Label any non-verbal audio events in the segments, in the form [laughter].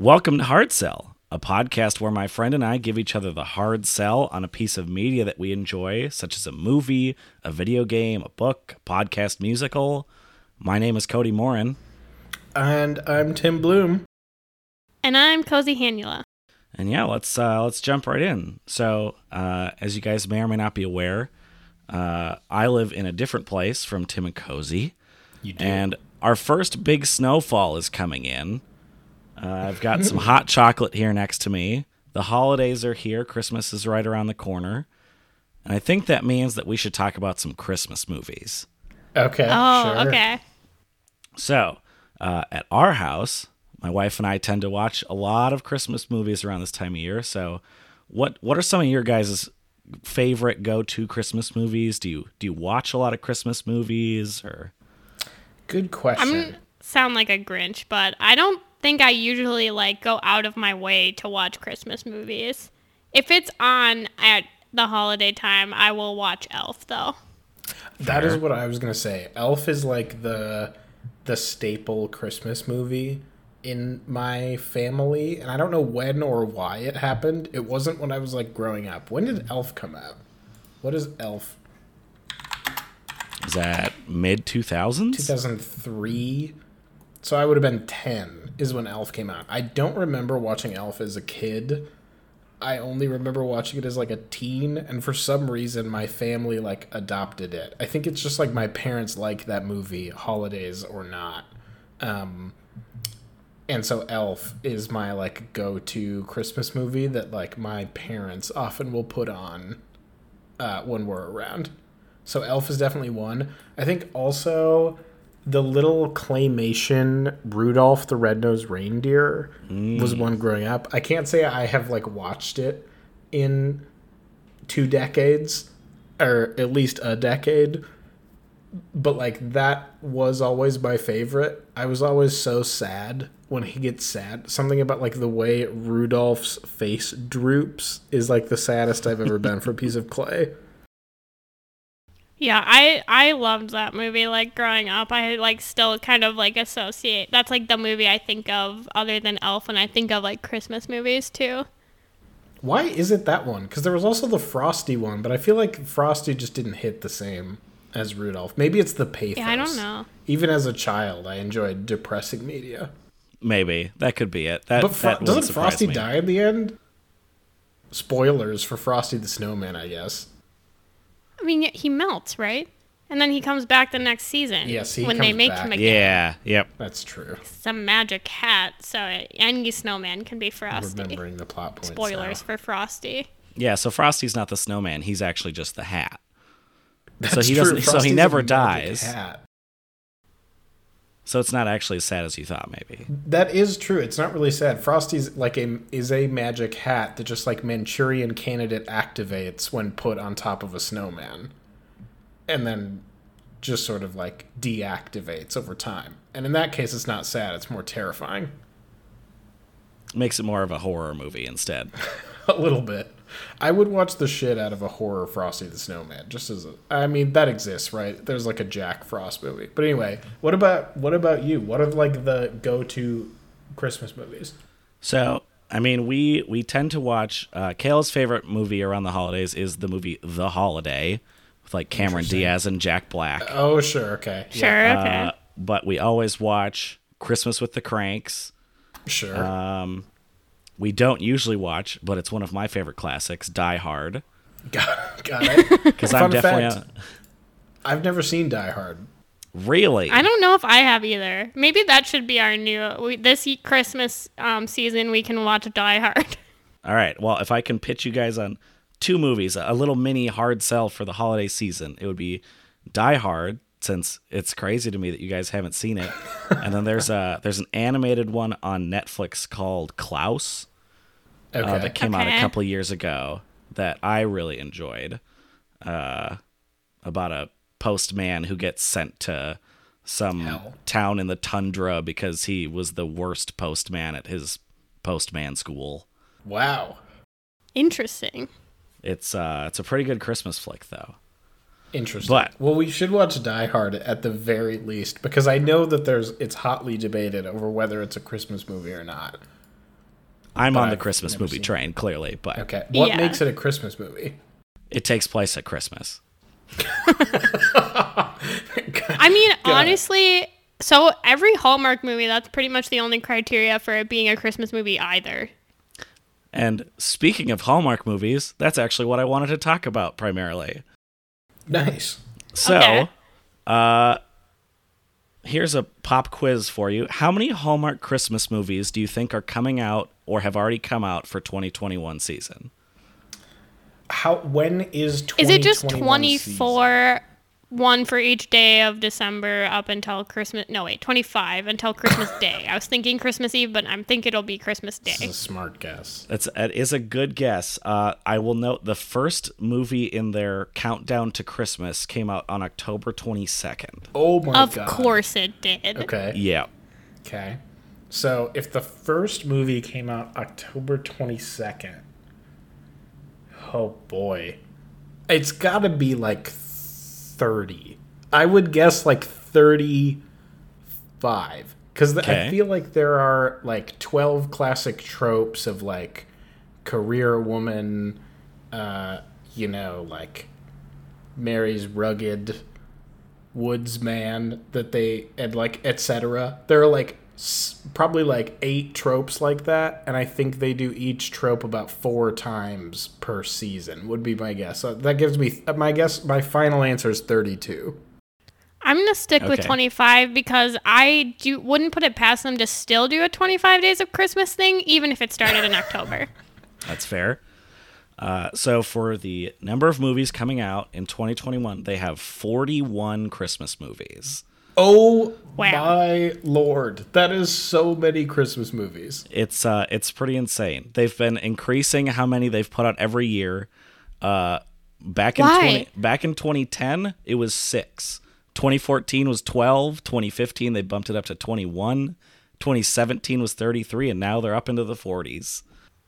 Welcome to Hard Sell, a podcast where my friend and I give each other the hard sell on a piece of media that we enjoy, such as a movie, a video game, a book, a podcast, musical. My name is Cody Morin. And I'm Tim Bloom. And I'm Cozy Hanula. And yeah, let's uh, let's jump right in. So, uh, as you guys may or may not be aware, uh, I live in a different place from Tim and Cozy. You do. And our first big snowfall is coming in. Uh, I've got some hot chocolate here next to me. The holidays are here. Christmas is right around the corner. And I think that means that we should talk about some Christmas movies. okay. Oh, sure. okay. So, uh, at our house, my wife and I tend to watch a lot of Christmas movies around this time of year. So, what what are some of your guys' favorite go-to Christmas movies? Do you do you watch a lot of Christmas movies or Good question. I'm sound like a Grinch, but I don't think I usually like go out of my way to watch Christmas movies. If it's on at the holiday time, I will watch Elf though. That is what I was gonna say. Elf is like the the staple Christmas movie in my family, and I don't know when or why it happened. It wasn't when I was like growing up. When did Elf come out? What is Elf? is that mid 2000s? 2003. So I would have been 10 is when Elf came out. I don't remember watching Elf as a kid. I only remember watching it as like a teen and for some reason my family like adopted it. I think it's just like my parents like that movie holidays or not. Um and so Elf is my like go-to Christmas movie that like my parents often will put on uh, when we're around. So Elf is definitely one. I think also the little claymation Rudolph the Red-Nosed Reindeer was one mm. growing up. I can't say I have like watched it in two decades or at least a decade. But like that was always my favorite. I was always so sad when he gets sad. Something about like the way Rudolph's face droops is like the saddest I've ever been for a piece of clay. Yeah, I I loved that movie like growing up. I like still kind of like associate. That's like the movie I think of other than Elf when I think of like Christmas movies too. Why is it that one? Because there was also the Frosty one, but I feel like Frosty just didn't hit the same as Rudolph. Maybe it's the pathos. Yeah, I don't know. Even as a child, I enjoyed depressing media. Maybe that could be it. That, But Fro- that doesn't Frosty me. die in the end? Spoilers for Frosty the Snowman, I guess. I mean, he melts, right? And then he comes back the next season. Yes, he when they comes make back. him again. Yeah. Yep. That's true. Some magic hat, so any snowman can be Frosty. Remembering the plot points. Spoilers now. for Frosty. Yeah. So Frosty's not the snowman. He's actually just the hat. That's he true. doesn't- so he never dies. hat. So it's not actually as sad as you thought. Maybe. That is true. It's not really sad. Frosty's like a is a magic hat that just like Manchurian candidate activates when put on top of a snowman. And then just sort of like deactivates over time. And in that case it's not sad, it's more terrifying. Makes it more of a horror movie instead. [laughs] A little bit. I would watch the shit out of a horror Frosty the Snowman just as a I mean that exists, right? There's like a Jack Frost movie. But anyway, what about what about you? What are like the go-to Christmas movies? So, I mean, we we tend to watch. Uh, Kale's favorite movie around the holidays is the movie The Holiday, with like Cameron Diaz and Jack Black. Oh, sure, okay. Sure, Yeah, okay. Uh, but we always watch Christmas with the Kranks. sure. Um, we don't usually watch, but it's one of my favorite classics, Die Hard, Got, got it. [laughs] [laughs] because I'm Fun definitely fact. I've never seen Die Hard. really. I don't know if I have either. Maybe that should be our new we, this Christmas um, season. We can watch Die Hard. [laughs] All right. Well, if I can pitch you guys on two movies, a little mini hard sell for the holiday season, it would be Die Hard, since it's crazy to me that you guys haven't seen it. and then there's a there's an animated one on Netflix called Klaus Okay. uh, that came out a couple of years ago that I really enjoyed. Uh, about a postman who gets sent to some Hell. town in the tundra because he was the worst postman at his postman school. wow. Interesting. It's uh it's a pretty good Christmas flick though. Interesting. But- well, we should watch Die Hard at the very least because I know that there's it's hotly debated over whether it's a Christmas movie or not. I'm on the Christmas movie seen train, clearly, but Okay. What Yeah. makes it a Christmas movie? it takes place at Christmas. [laughs] I mean, honestly, so every Hallmark movie, that's pretty much the only criteria for it being a Christmas movie either. And speaking of Hallmark movies, that's actually what I wanted to talk about primarily. Nice. So, Okay. uh, here's a pop quiz for you. How many Hallmark Christmas movies do you think are coming out or have already come out for 2021 season? How? When is? 2021 Is it just 2021 season? 24, one for each day of December up until Christmas? No, wait, 25 until Christmas [laughs] Day. I was thinking Christmas Eve, but I'm thinking it'll be Christmas This is Day. a smart guess. That's that is a good guess. Uh, I will note the first movie in their countdown to Christmas came out on October 22nd. Oh my Of god. Of course it did. Okay. Yeah. Okay. So if the first movie came out October 22nd, oh boy. It's got to be like 30. I would guess like 35. Because I feel like there are like 12 classic tropes of like career woman, uh, you know, like marries rugged woodsman that they and like etc there are like probably like eight tropes like that and i think they do each trope about four times per season would be my guess so that gives me my guess my final answer is 32 I'm gonna stick with 25 because I do wouldn't put it past them to still do a 25 days of Christmas thing, even if it started in October. [laughs] That's fair. Uh, so for the number of movies coming out in 2021, they have 41 Christmas movies. Oh Wow. my lord that is so many christmas movies It's uh, it's pretty insane. They've been increasing how many they've put out every year. Uh, back in Why? 20, back in 2010, it was six. 2014 was 12. 2015 they bumped it up to 21. 2017 was 33, and now they're up into the 40s.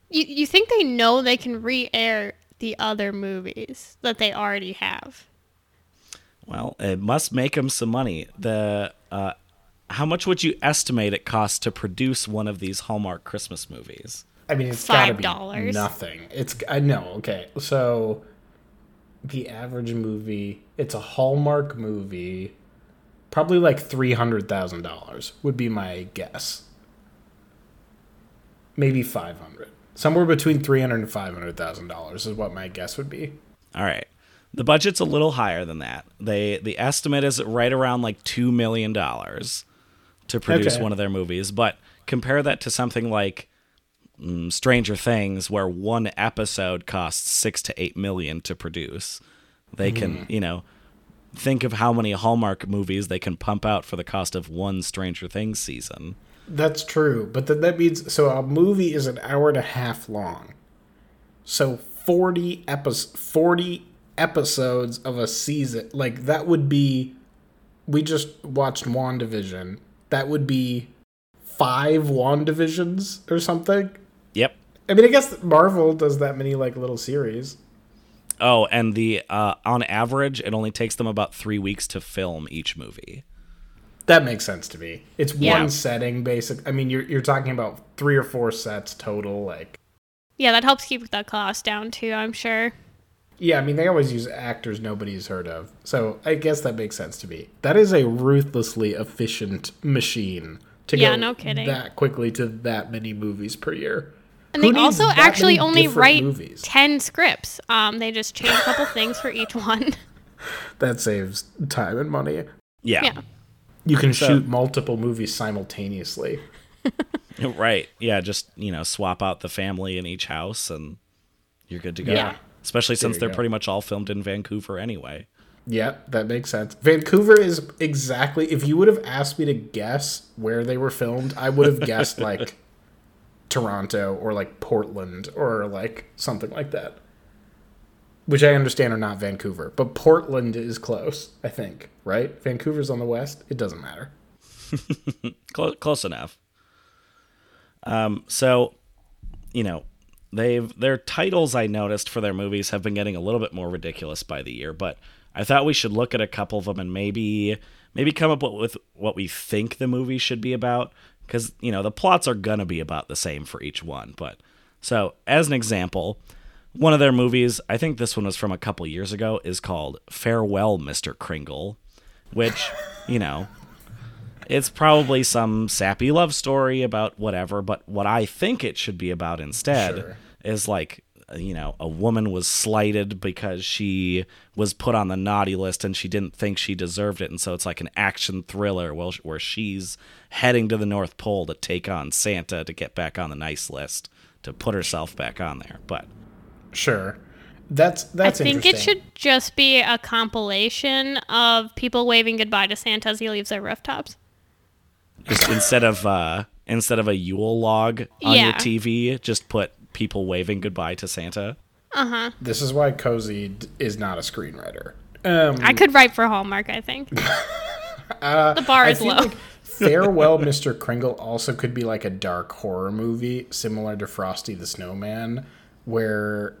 You you think they know they can re-air the other movies that they already have? Well, it must make them some money. The uh, how much would you estimate it costs to produce one of these Hallmark Christmas movies? i mean it's gotta be $5. nothing it's i know okay so the average movie it's a hallmark movie probably like $300000 would be my guess maybe 500 somewhere between 300 and 500000 dollars is what my guess would be All right. The budget's a little higher than that. They the estimate is right around like 2 million dollars to produce Okay. one of their movies, but compare that to something like mm, Stranger Things where one episode costs 6 to 8 million to produce. They can, you know, think of how many Hallmark movies they can pump out for the cost of one Stranger Things season. that's true but then that means so a movie is an hour and a half long so 40 episodes 40 episodes of a season like that would be we just watched WandaVision that would be five WandaVisions or something Yep. I mean I guess Marvel does that many like little series Oh, and the uh, on average, it only takes them about three weeks to film each movie. that makes sense to me it's Yeah. one setting basic I mean you're you're talking about three or four sets total like Yeah, that helps keep the cost down too. I'm sure. Yeah, I mean they always use actors nobody's heard of. So I guess that makes sense to me. That is a ruthlessly efficient machine to Yeah, go no kidding. that quickly to that many movies per year. And Who they also actually only write movies? ten scripts. Um, they just change a couple things for each one. [laughs] That saves time and money. Yeah. Yeah. You can So- shoot multiple movies simultaneously. [laughs] Right. Yeah, just, you know, swap out the family in each house and you're good to go. Yeah. Especially since they're go. pretty much all filmed in Vancouver anyway. Yeah, that makes sense. Vancouver is exactly if you would have asked me to guess where they were filmed, I would have guessed [laughs] like Toronto or like Portland or like something like that. Which I understand are not Vancouver, but Portland is close, I think, right? Vancouver's on the west. It doesn't matter. [laughs] Close, close enough. Um, so, you know, they've their titles I noticed for their movies have been getting a little bit more ridiculous by the year, but I thought we should look at a couple of them and maybe maybe come up with what we think the movie should be about because you know the plots are gonna be about the same for each one. But so as an example, one of their movies, I think this one was from a couple years ago, is called Farewell, Mr. Kringle, which you know it's probably some sappy love story about whatever, but what I think it should be about instead Sure. is like you know a woman was slighted because she was put on the naughty list and she didn't think she deserved it and so it's like an action thriller where where she's heading to the north pole to take on santa to get back on the nice list to put herself back on there but Sure. That's that's I think it should just be a compilation of people waving goodbye to Santa as he leaves their rooftops. Just instead of uh instead of a yule log on your tv just put people waving goodbye to santa Uh huh. This is why Cozy d- is not a screenwriter. Um, I could write for Hallmark, I think. [laughs] the bar I is low. like Farewell, Mr. Kringle also could be like a dark horror movie similar to Frosty the Snowman, where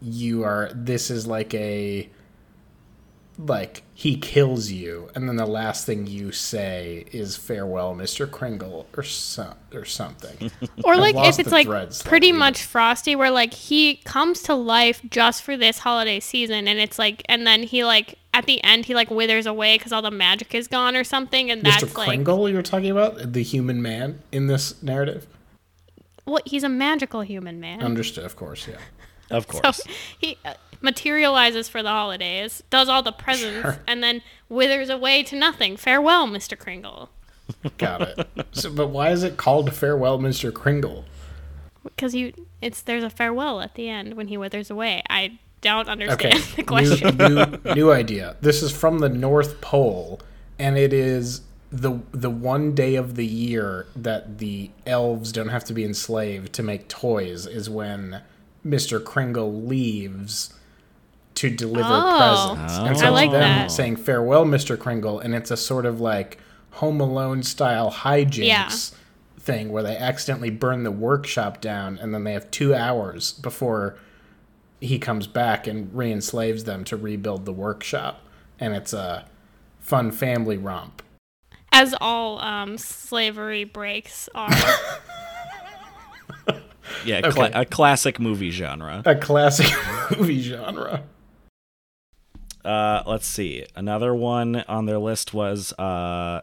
you are. This is like a. Like, he kills you, and then the last thing you say is farewell, Mr. Kringle, or, so, or something. [laughs] Or like if it's like pretty slightly, but- much Frosty, where like he comes to life just for this holiday season, and it's like, and then he like at the end he like withers away because all the magic is gone or something, and that's Mr. like, Kringle, you're talking about? The human man in this narrative? Well, He's a magical human man. Understood, of course, yeah. of [laughs] so course he uh, materializes for the holidays, does all the presents, Sure. and then withers away to nothing. Farewell, Mr. Kringle. Got it. So, but why is it called Farewell, Mr. Kringle? Because you, it's there's a farewell at the end when he withers away. I don't understand Okay, [laughs] the question. New, new, new idea. This is from the North Pole, and it is the the one day of the year that the elves don't have to be enslaved to make toys is when Mr. Kringle leaves to deliver Oh. presents. Oh. And so I like it's them that. saying farewell, Mr. Kringle, and it's a sort of like Home Alone style hijinks Yeah. thing where they accidentally burn the workshop down, and then they have two hours before he comes back and re-enslaves them to rebuild the workshop, and it's a fun family romp. As all um, slavery breaks are. [laughs] yeah cla- Okay. a classic movie genre A classic [laughs] movie genre. Uh, let's see. Another one on their list was uh,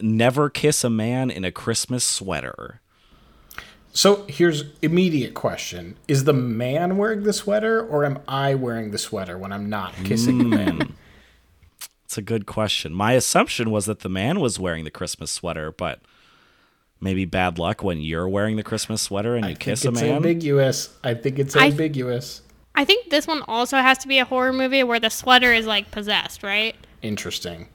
"Never Kiss a Man in a Christmas Sweater." So here's immediate question: Is the man wearing the sweater, or am I wearing the sweater when I'm not kissing the man? It's a good question. My assumption was that the man was wearing the Christmas sweater, but maybe bad luck when you're wearing the Christmas sweater and you I think kiss a it's man. ambiguous. I think it's I- ambiguous. I think this one also has to be a horror movie where the sweater is like possessed, right? Interesting.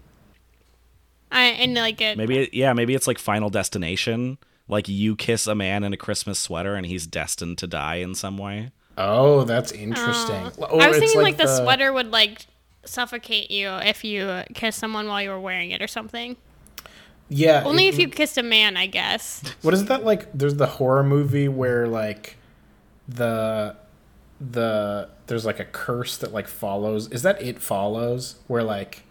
I, and like it. maybe it, yeah, maybe it's like Final Destination. Like you kiss a man in a Christmas sweater and he's destined to die in some way. Oh, that's interesting. Oh. I was it's thinking like, the, sweater would like suffocate you if you kiss someone while you were wearing it or something. Yeah. Only it- if you kissed a man, I guess. What is that like? There's the horror movie where like the the there's like a curse that like follows. Is that it follows where like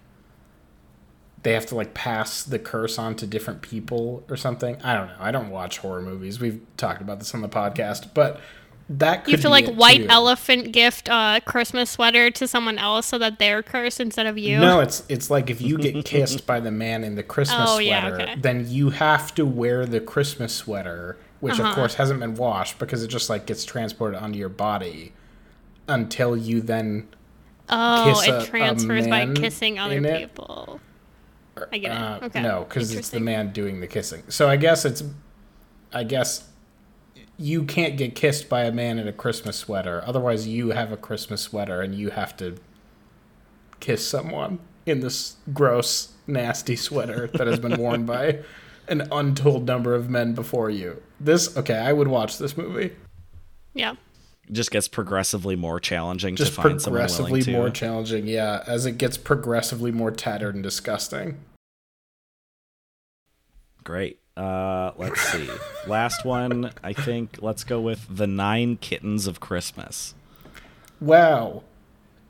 they have to like pass the curse on to different people or something? I don't know. I don't watch horror movies. We've talked about this on the podcast, but that could You have to be like white too. elephant gift a Christmas sweater to someone else so that they're cursed instead of you. No, it's it's like if you get [laughs] kissed by the man in the Christmas Oh, yeah, sweater, okay. then you have to wear the Christmas sweater, which Uh-huh. of course hasn't been washed because it just like gets transported onto your body until you then oh, kiss it a- a transfers by kissing other in it? people. I get it. uh, okay. no, because it's the man doing the kissing. So I guess it's I guess you can't get kissed by a man in a Christmas sweater. Otherwise, you have a Christmas sweater and you have to kiss someone in this gross, nasty sweater that has been worn by [laughs] an untold number of men before you. This okay, I would watch this movie. Yeah. It just gets progressively more challenging Just to find someone progressively willing to. more challenging, yeah, as it gets progressively more tattered and disgusting. Great. Uh, let's see. [laughs] Last one, I think. Let's go with the Nine Kittens of Christmas. Wow.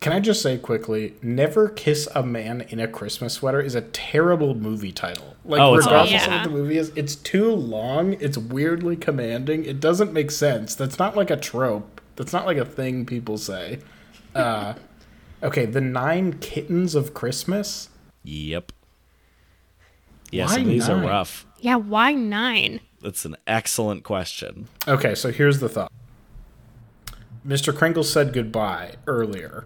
Can I just say quickly, Never Kiss a Man in a Christmas Sweater is a terrible movie title. Like, Oh, it's regardless awful. of what the movie is, it's too long, it's weirdly commanding, it doesn't make sense. That's not like a trope, that's not like a thing people say. Uh, okay, The Nine Kittens of Christmas? Yep. Yes, Why these nine? are rough. Yeah, why nine? That's an excellent question. Okay, so here's the thought Mr. Kringle said goodbye earlier.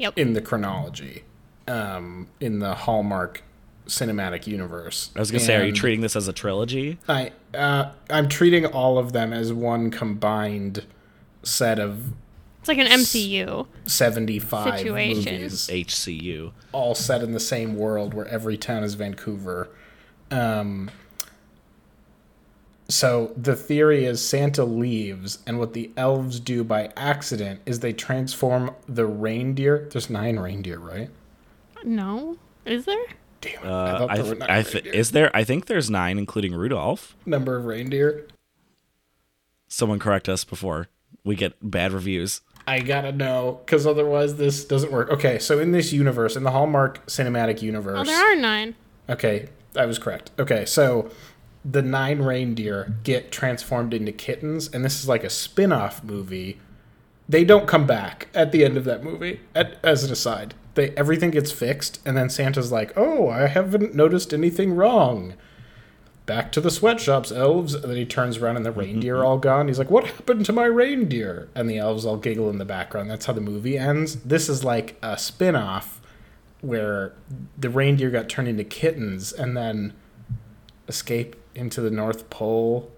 Yep. in the chronology um, in the Hallmark cinematic universe. I was gonna say, are you treating this as a trilogy? I uh, I'm treating all of them as one combined set of it's like an MCU. 75 Situation. movies, HCU. all set in the same world where every town is Vancouver. Um, so the theory is Santa leaves, and what the elves do by accident is they transform the reindeer. There's nine reindeer, right? No, is there? Damn it! Uh, I thought I there were th- nine I th- reindeer. is there? I think there's nine, including Rudolph. number of reindeer. Someone correct us before we get bad reviews. I gotta know because otherwise this doesn't work. Okay, so in this universe, in the Hallmark cinematic universe, Oh, there are nine. okay, I was correct. Okay, so the nine reindeer get transformed into kittens, and this is like a spin-off movie. They don't come back at the end of that movie. At, as an aside, they everything gets fixed, and then Santa's like, "Oh, I haven't noticed anything wrong." Back to the sweatshops, elves. And then he turns around and the mm-hmm, reindeer are all gone. He's like, "What happened to my reindeer?" And the elves all giggle in the background. That's how the movie ends. This is like a spin-off where the reindeer got turned into kittens and then escape into the North Pole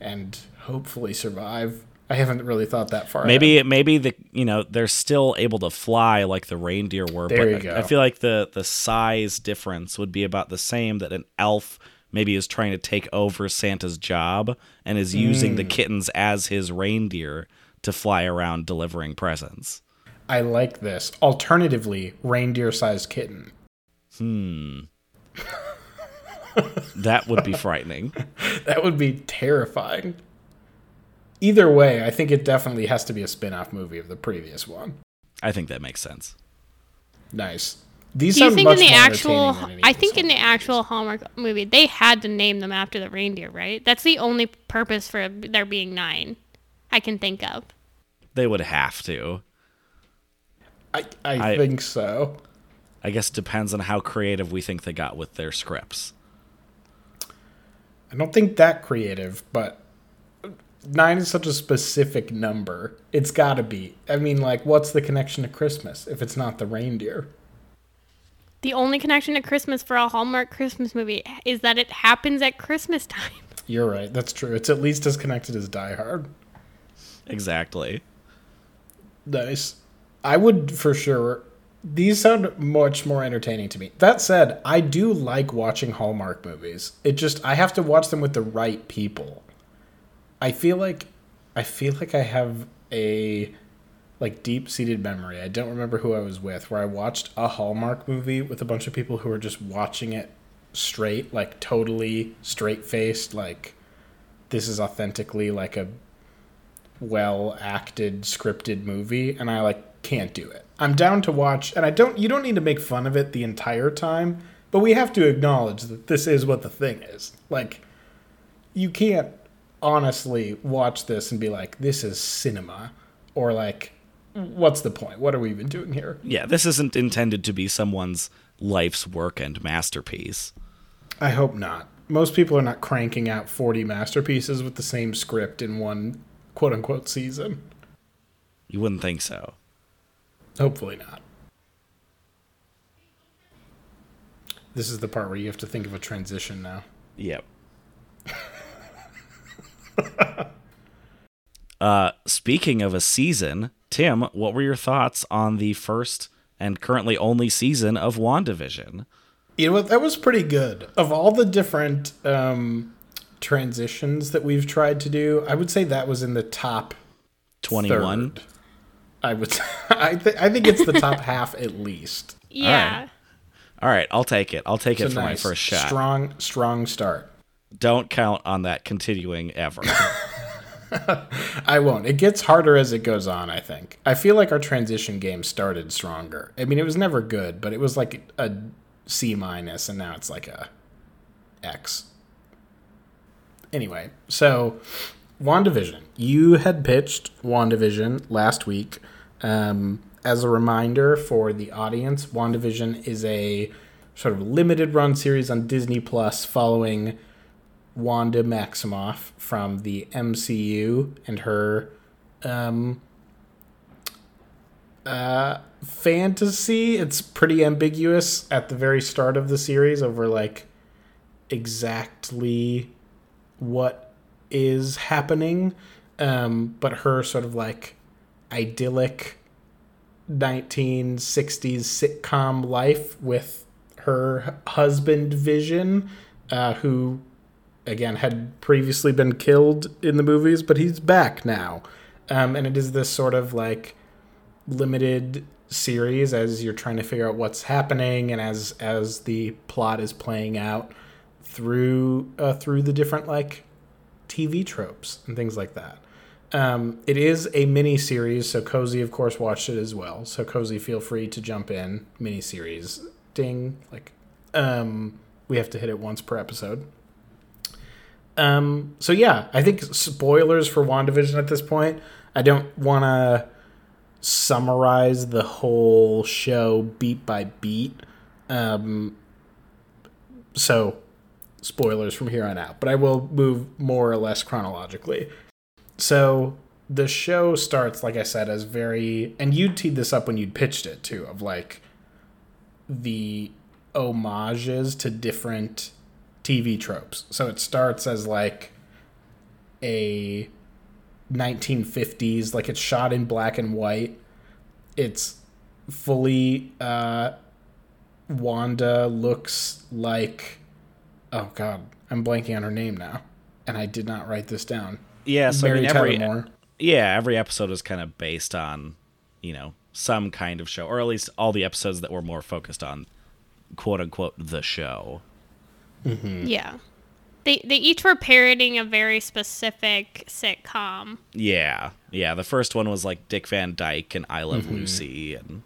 and hopefully survive. I haven't really thought that far. ahead. Maybe maybe the you know they're still able to fly like the reindeer were, There but you I- go. I feel like the the size difference would be about the same that an elf maybe is trying to take over Santa's job and is using Mm. the kittens as his reindeer to fly around delivering presents. I like this. Alternatively, reindeer-sized kitten. Hmm. [laughs] that would be frightening. [laughs] That would be terrifying. Either way, I think it definitely has to be a spin-off movie of the previous one. I think that makes sense. Nice. These Do you sound think in much the more actual? entertaining I think in the one. actual Hallmark movie, they had to name them after the reindeer, right? That's the only purpose for there being nine. I can think of. They would have to. I, I, I- think so. I guess depends on how creative we think they got with their scripts. I don't think that creative, but nine is such a specific number. It's got to be. I mean, like, what's the connection to Christmas if it's not the reindeer? The only connection to Christmas for a Hallmark Christmas movie is that it happens at Christmas time. [laughs] You're right. That's true. It's at least as connected as Die Hard. Exactly. Nice. I would for sure. These sound much more entertaining to me. That said, I do like watching Hallmark movies. It just I have to watch them with the right people. I feel like I feel like I have a like deep-seated memory. I don't remember who I was with where I watched a Hallmark movie with a bunch of people who were just watching it straight, like totally straight-faced like this is authentically like a well acted scripted movie and I like can't do it. I'm down to watch and I don't you don't need to make fun of it the entire time, but we have to acknowledge that this is what the thing is. Like you can't honestly watch this and be like this is cinema or like what's the point? What are we even doing here? Yeah, this isn't intended to be someone's life's work and masterpiece. I hope not. Most people are not cranking out 40 masterpieces with the same script in one quote unquote season. You wouldn't think so. Hopefully not. This is the part where you have to think of a transition now. Yep. [laughs] uh, speaking of a season, Tim, what were your thoughts on the first and currently only season of WandaVision? You know? That was pretty good. Of all the different um, transitions that we've tried to do, I would say that was in the top 21? third. I would. [laughs] I, th- I think it's the top [laughs] half at least. Yeah. All right, I'll take it. I'll take it It's a for my first shot. Strong, strong start. Don't count on that continuing ever. [laughs] I won't. It gets harder as it goes on, I think. I feel like our transition game started stronger. I mean, it was never good, but it was like a C minus, and now it's like a X. Anyway, so WandaVision. You had pitched WandaVision last week. Um, as a reminder for the audience, WandaVision is a sort of limited run series on Disney Plus following Wanda Maximoff from the MCU and her um, uh, fantasy. It's pretty ambiguous at the very start of the series over like exactly what is happening. Um, but her sort of like idyllic 1960s sitcom life with her husband Vision, uh, who again had previously been killed in the movies, but he's back now. Um, and it is this sort of like limited series as you're trying to figure out what's happening and as as the plot is playing out through uh, through the different like TV tropes and things like that. Um, it is a mini series, so Cozy, of course, watched it as well. So Cozy, feel free to jump in. Mini series, ding! Like, um, we have to hit it once per episode. Um, so yeah, I think spoilers for WandaVision at this point. I don't want to summarize the whole show beat by beat. Um, so spoilers from here on out, but I will move more or less chronologically. So the show starts, like I said, as very, and you teed this up when you'd pitched it too, of like the homages to different TV tropes. So it starts as like a 1950s, like it's shot in black and white. It's fully uh, Wanda looks like oh god, I'm blanking on her name now, and I did not write this down. Yeah, so Mary I mean, every Moore. yeah, every episode is kind of based on you know some kind of show, or at least all the episodes that were more focused on quote unquote the show. Mm-hmm. Yeah. They, they each were parodying a very specific sitcom. Yeah, yeah. The first one was like Dick Van Dyke and I Love mm-hmm. Lucy, and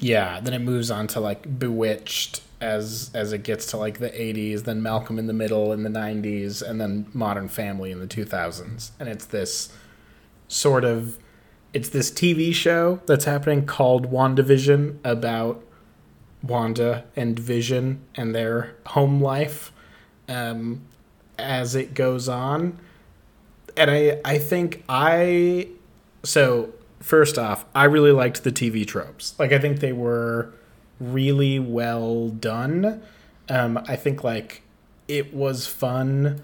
yeah. Then it moves on to like Bewitched as as it gets to like the 80s, then Malcolm in the Middle in the 90s, and then Modern Family in the 2000s. And it's this sort of it's this TV show that's happening called WandaVision about Wanda and Vision and their home life um, as it goes on. And I, I think I, so first off, I really liked the TV tropes. Like, I think they were really well done. Um, I think, like, it was fun.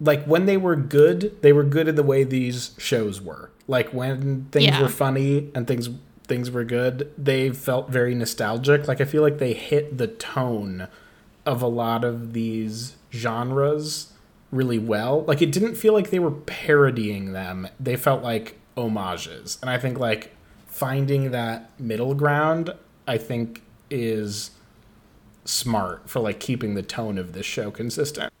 Like, when they were good, they were good in the way these shows were. Like, when things yeah. were funny and things things were good, they felt very nostalgic. Like I feel like they hit the tone of a lot of these genres really well. Like it didn't feel like they were parodying them. They felt like homages. And I think like finding that middle ground I think is smart for like keeping the tone of this show consistent.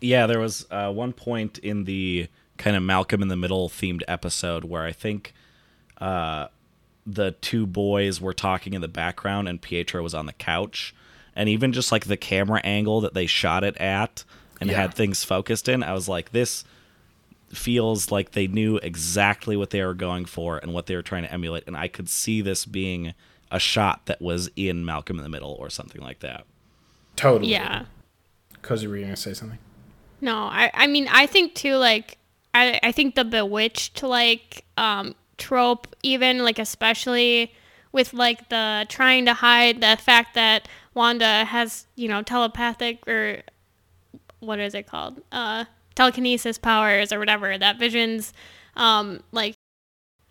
Yeah, there was uh, one point in the kind of Malcolm in the Middle themed episode where I think uh, the two boys were talking in the background and Pietro was on the couch. And even just like the camera angle that they shot it at and yeah. had things focused in, I was like, this feels like they knew exactly what they were going for and what they were trying to emulate. And I could see this being a shot that was in Malcolm in the Middle or something like that. Totally. Yeah. Cozy, were you going to say something? No, I, I mean, I think too, like, I, I think the Bewitched, like, um, trope even like especially with like the trying to hide the fact that Wanda has, you know, telepathic or what is it called? Uh telekinesis powers or whatever. That Vision's um like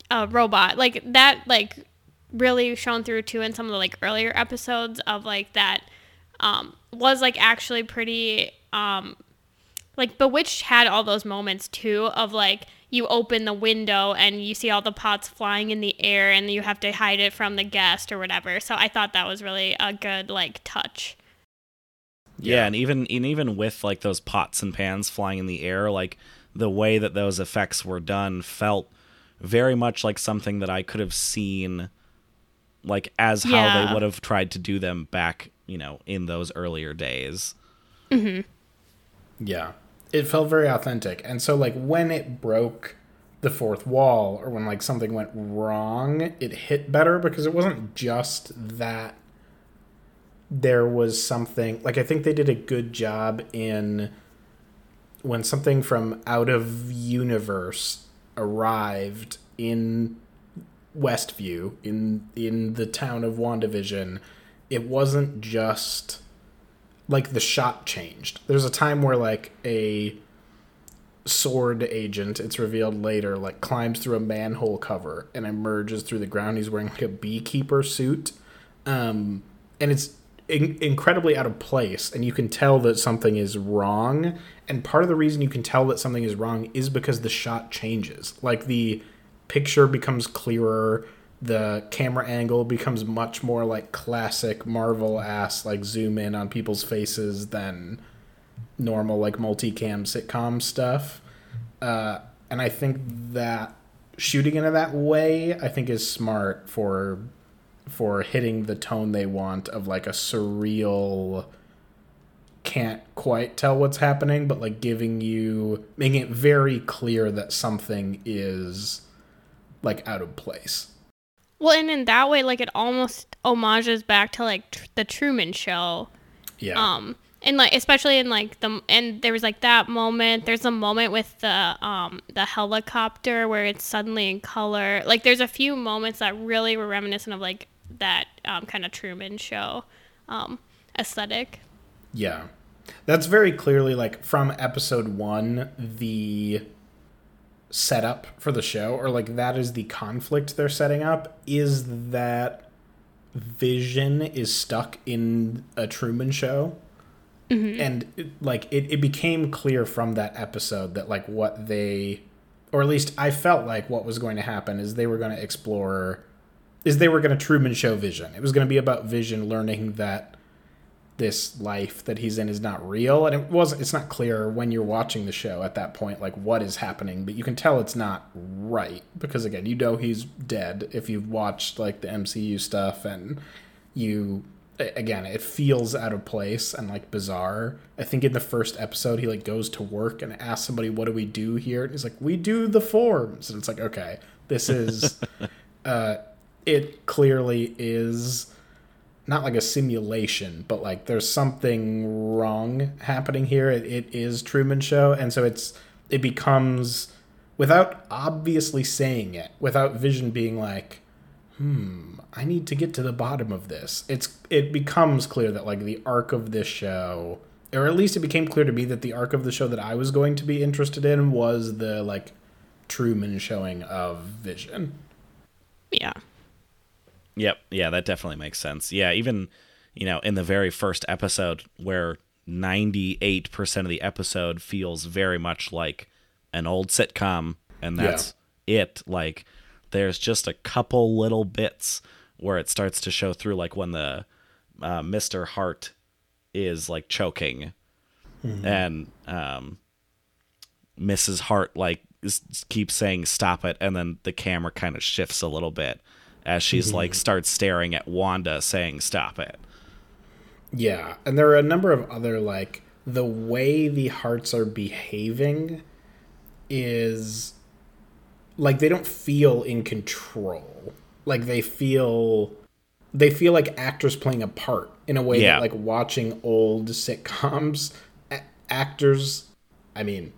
a robot. Like that like really shown through too in some of the like earlier episodes of like that um was like actually pretty um like Bewitched had all those moments too of like you open the window and you see all the pots flying in the air and you have to hide it from the guest or whatever. So I thought that was really a good like touch. Yeah, yeah and even and even with like those pots and pans flying in the air, like the way that those effects were done felt very much like something that I could have seen like as how Yeah. they would have tried to do them back, you know, in those earlier days. Yeah. It felt very authentic. And so like when it broke the fourth wall or when like something went wrong, it hit better because it wasn't just that there was something like I think they did a good job in when something from out of universe arrived in Westview in in the town of WandaVision, it wasn't just like the shot changed. There's a time where like a S.W.O.R.D. agent, it's revealed later, like climbs through a manhole cover and emerges through the ground. He's wearing like a beekeeper suit, um, and it's in- incredibly out of place. And you can tell that something is wrong. And part of the reason you can tell that something is wrong is because the shot changes. Like the picture becomes clearer the camera angle becomes much more like classic marvel ass like zoom in on people's faces than normal like multicam sitcom stuff. Uh, and i think that shooting in that way i think is smart for for hitting the tone they want of like a surreal can't quite tell what's happening but like giving you making it very clear that something is like out of place Well, and in that way, like it almost homages back to like tr- the Truman Show. yeah Um, and like especially in like the and there was like that moment. There's a moment with the um the helicopter where it's suddenly in color. Like there's a few moments that really were reminiscent of like that um kind of Truman Show um aesthetic. Yeah. That's very clearly like from episode one, the setup for the show, or like that is the conflict they're setting up, is that Vision is stuck in a Truman show. Mm-hmm. And it, like it, it became clear from that episode that like what they or at least I felt like what was going to happen is they were going to explore is they were going to Truman show Vision. It was going to be about Vision learning that this life that he's in is not real. And it wasn't it's not clear when you're watching the show at that point like what is happening but you can tell it's not right. Because again you know he's dead if you've watched like the MCU stuff and you again it feels out of place and like bizarre. I think in the first episode he like goes to work and asks somebody what do we do here? And he's like we do the forms. And it's like okay this is [laughs] uh it clearly is not like a simulation, but like there's something wrong happening here. It, it is Truman Show, and so it's it becomes without obviously saying it, without Vision being like, "Hmm, I need to get to the bottom of this." It's it becomes clear that like the arc of this show, or at least it became clear to me that the arc of the show that I was going to be interested in was the like Truman showing of Vision. Yeah. Yep. Yeah, that definitely makes sense. Yeah, even, you know, in the very first episode where 98% of the episode feels very much like an old sitcom and Yeah. that's it. Like there's just a couple little bits where it starts to show through like when the uh, Mr. Hart is like choking and um Mrs. Hart like keeps saying stop it and then the camera kind of shifts a little bit as she's mm-hmm. like starts staring at Wanda saying stop it. Yeah, and there are a number of other like the way the Harts are behaving is like they don't feel in control. Like they feel they feel like actors playing a part in a way Yeah. that like watching old sitcoms a- actors I mean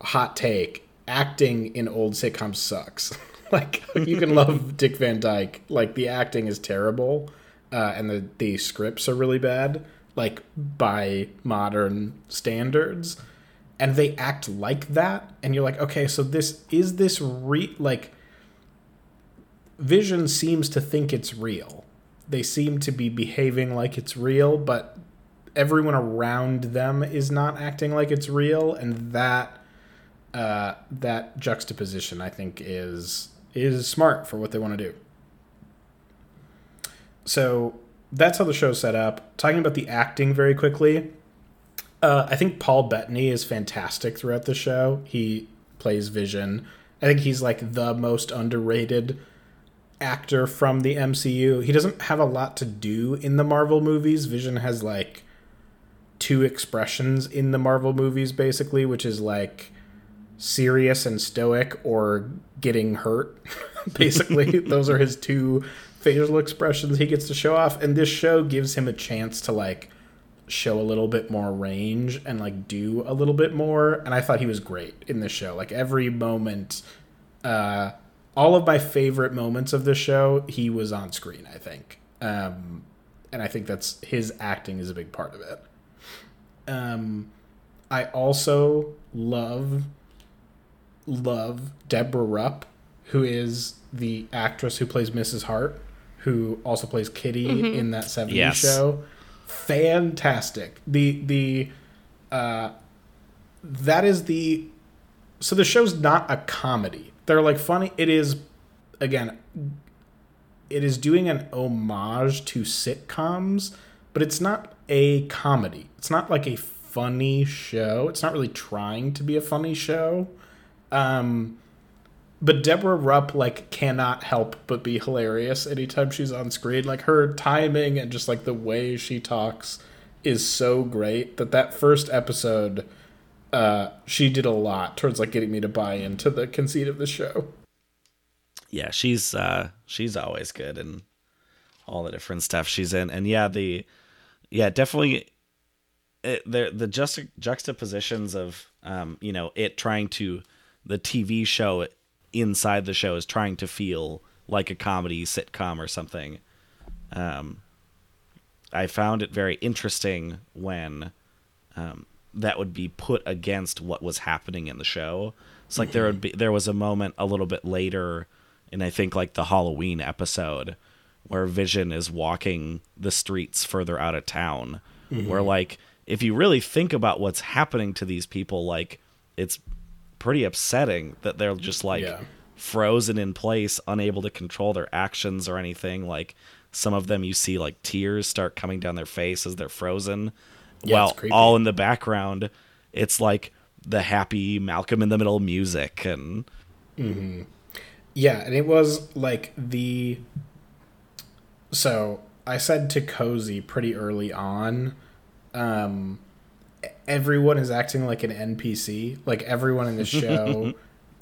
hot take acting in old sitcoms sucks [laughs] [laughs] like you can love dick van dyke. Like the acting is terrible uh, and the, the scripts are really bad like by modern standards. And they act like that and you're like okay so this is this re like vision seems to think it's real. They seem to be behaving like it's real but everyone around them is not acting like it's real and that uh, that juxtaposition I think is is smart for what they want to do. So that's how the show's set up. Talking about the acting very quickly, Uh, I think Paul Bettany is fantastic throughout the show. He plays Vision. I think he's like the most underrated actor from the MCU. He doesn't have a lot to do in the Marvel movies. Vision has like two expressions in the Marvel movies basically, which is like serious and stoic or getting hurt. [laughs] basically, [laughs] those are his two facial expressions he gets to show off. And this show gives him a chance to like show a little bit more range and like do a little bit more. And i thought he was great in this show. Like every moment uh all of my favorite moments of the show he was on screen i think. Um and i think that's his acting is a big part of it. Um i also love love deborah rupp who is the actress who plays mrs hart who also plays kitty Mm-hmm. in that 70s Yes. show. Fantastic. The the uh that is the so the show's not a comedy. They're like funny. It is again it is doing an homage to sitcoms but it's not a comedy. It's not like a funny show. It's not really trying to be a funny show um but Deborah Rupp like cannot help but be hilarious anytime she's on screen. Like her timing and just like the way she talks is so great that that first episode uh she did a lot towards like getting me to buy into the conceit of the show. yeah, she's uh she's always good and all the different stuff she's in. And yeah, the yeah, definitely it, the the just juxtapositions of um, you know, it trying to the TV show inside the show is trying to feel like a comedy sitcom or something. Um I found it very interesting when um, that would be put against what was happening in the show. It's like there would be there was a moment a little bit later in I think like the Halloween episode where Vision is walking the streets further out of town. Where like if you really think about what's happening to these people, like it's pretty upsetting that they're just like Yeah. frozen in place, unable to control their actions or anything. Like some of them, you see like tears start coming down their face as they're frozen. Yeah, While all in the background, it's like the happy Malcolm in the Middle music and Yeah, and it was like the so I said to Cozy pretty early on, um everyone is acting like an NPC. Like everyone in the [laughs] show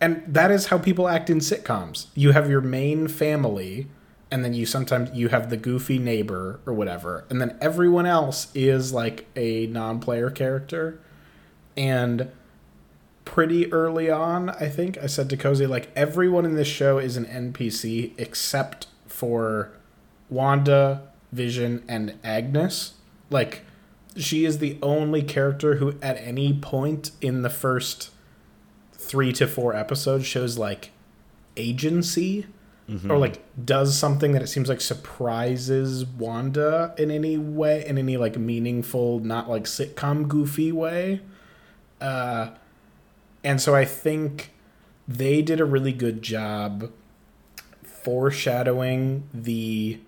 and that is how people act in sitcoms. You have your main family and then you sometimes you have the goofy neighbor or whatever, and then everyone else is like a non-player character. And pretty early on, I think I said to Cozy, like everyone in this show is an NPC except for Wanda, Vision, and Agnes. Like she is the only character who at any point in the first three to four episodes shows like agency or like does something that it seems like surprises Wanda in any way in any like meaningful not like sitcom goofy way. Uh and so I think they did a really good job foreshadowing the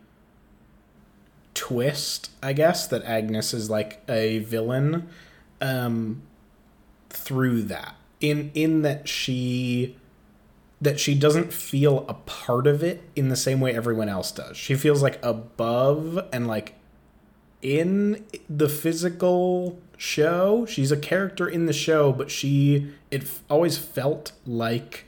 twist, I guess, that Agnes is like a villain um through that. In in that she that she doesn't feel a part of it in the same way everyone else does. She feels like above and like in the physical show. She's a character in the show, but she it always felt like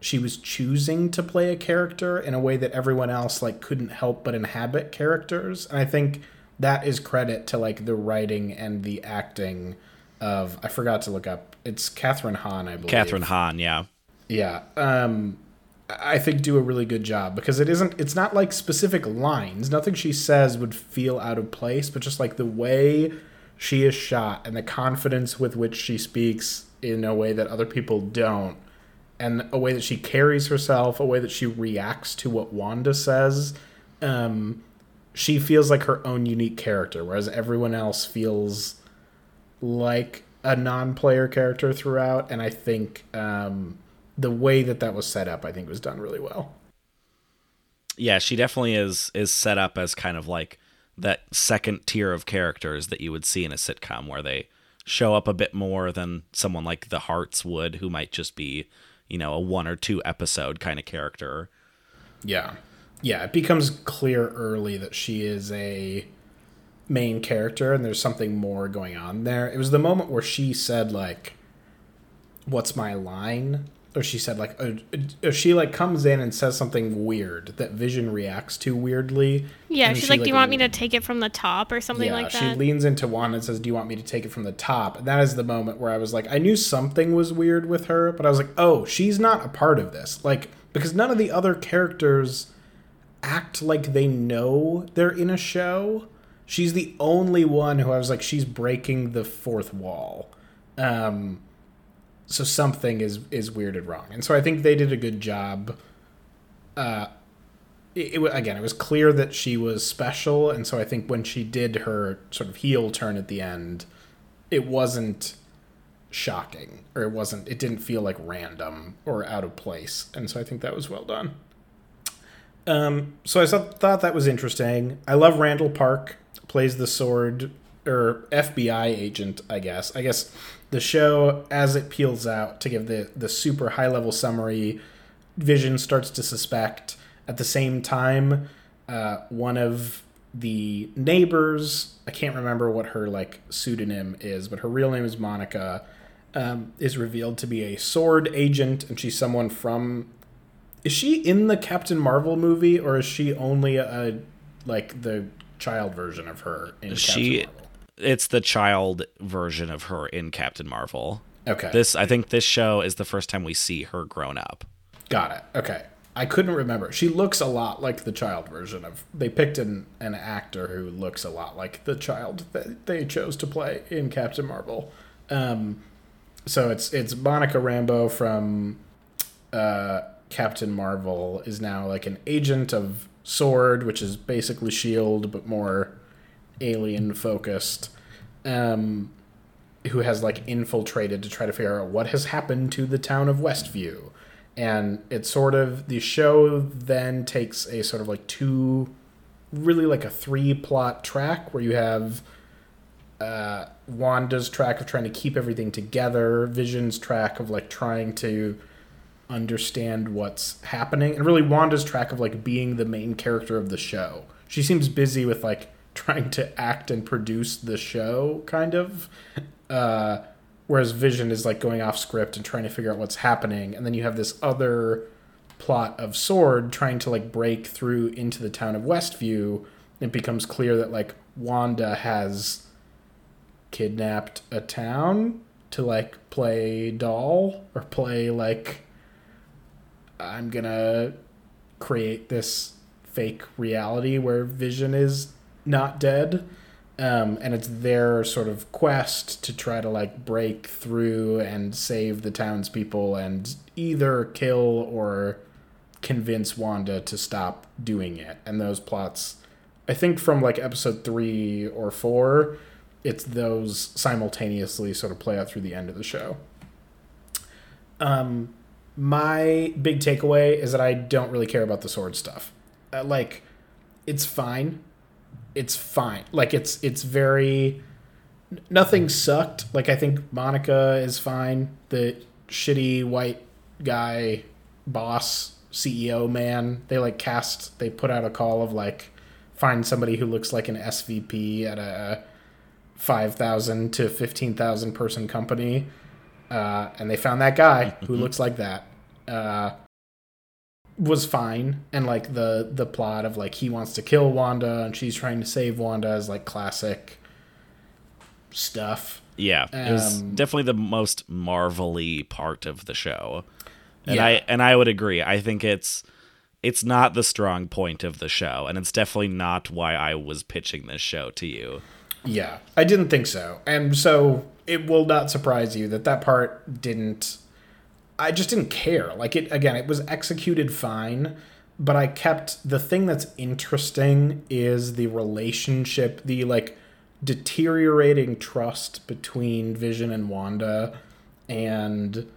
she was choosing to play a character in a way that everyone else like couldn't help but inhabit characters. And I think that is credit to like the writing and the acting of I forgot to look up. It's Kathryn Hahn, I believe. Kathryn Hahn, yeah. Yeah. Um I think do a really good job because it isn't it's not like specific lines. Nothing she says would feel out of place, but just like the way she is shot and the confidence with which she speaks in a way that other people don't and a way that she carries herself, a way that she reacts to what Wanda says. Um she feels like her own unique character whereas everyone else feels like a non-player character throughout and i think um, the way that that was set up i think was done really well Yeah, she definitely is is set up as kind of like that second tier of characters that you would see in a sitcom where they show up a bit more than someone like the Harts would, who might just be, you know, a one or two episode kind of character. Yeah. Yeah, it becomes clear early that she is a main character and there's something more going on there. It was the moment where she said like what's my line? Or she said like uh, uh, she like comes in and says something weird that Vision reacts to weirdly. Yeah, she's she, like, "Do you want me to take it from the top or something like that yeah, she leans into Wanda and says, "Do you want me to take it from the top?" And that is the moment where I was like, I knew something was weird with her, but I was like, "Oh, she's not a part of this." Like because none of the other characters act like they know they're in a show. She's the only one who I was like, she's breaking the fourth wall. Um, so something is is weirded wrong, and so I think they did a good job. Uh, it, it again, it was clear that she was special, and so I think when she did her sort of heel turn at the end, it wasn't shocking, or it wasn't. It didn't feel like random or out of place, and so I think that was well done. Um, so I thought, thought that was interesting. I love Randall Park plays the S.W.O.R.D or FBI agent, I guess. I guess the show as it peels out to give the the super high level summary, Vision starts to suspect. At the same time, uh, one of the neighbors, I can't remember what her like pseudonym is, but her real name is Monica, um, is revealed to be a S.W.O.R.D agent, and she's someone from. Is she in the Captain Marvel movie, or is she only a like the child version of her in She- Captain Marvel? It's the child version of her in Captain Marvel. Okay. This I think this show is the first time we see her grown up. Got it. Okay. I couldn't remember. She looks a lot like the child version of. They picked an, an actor who looks a lot like the child that they chose to play in Captain Marvel. Um, so it's it's Monica Rambeau from uh, Captain Marvel is now like an agent of S.W.O.R.D, which is basically Shield but more alien focused. Um, who has like infiltrated to try to figure out what has happened to the town of Westview. And it's sort of the show then takes a sort of like two really like a three plot track where you have uh, Wanda's track of trying to keep everything together, Vision's track of like trying to understand what's happening, and really Wanda's track of like being the main character of the show. She seems busy with like trying to act and produce the show, kind of. Uh, whereas Vision is like going off script and trying to figure out what's happening, and then you have this other plot of S.W.O.R.D trying to like break through into the town of Westview. It becomes clear that like Wanda has kidnapped a town to like play doll or play like I'm gonna create this fake reality where Vision is not dead. Um, and it's their sort of quest to try to like break through and save the townspeople and either kill or convince Wanda to stop doing it. And those plots, I think from like episode three or four, it's those simultaneously sort of play out through the end of the show. Um, my big takeaway is that I don't really care about the S.W.O.R.D stuff. Uh, like, it's fine. It's fine. Like it's it's very nothing sucked. Like I think Monica is fine. The shitty white guy boss CEO man, they like cast they put out a call of like find somebody who looks like an SVP at a 5,000 to 15,000 person company. Uh, and they found that guy who looks like that. Uh, was fine and like the the plot of like he wants to kill Wanda and she's trying to save Wanda is like classic stuff. Yeah, it was Um, definitely the most marvelly part of the show, and Yeah. I and I would agree. I think it's it's not the strong point of the show, and it's definitely not why I was pitching this show to you. Yeah, I didn't think so. And so it will not surprise you that that part didn't I just didn't care. Like it again, it was executed fine, but I kept the thing that's interesting is the relationship, the like deteriorating trust between Vision and Wanda and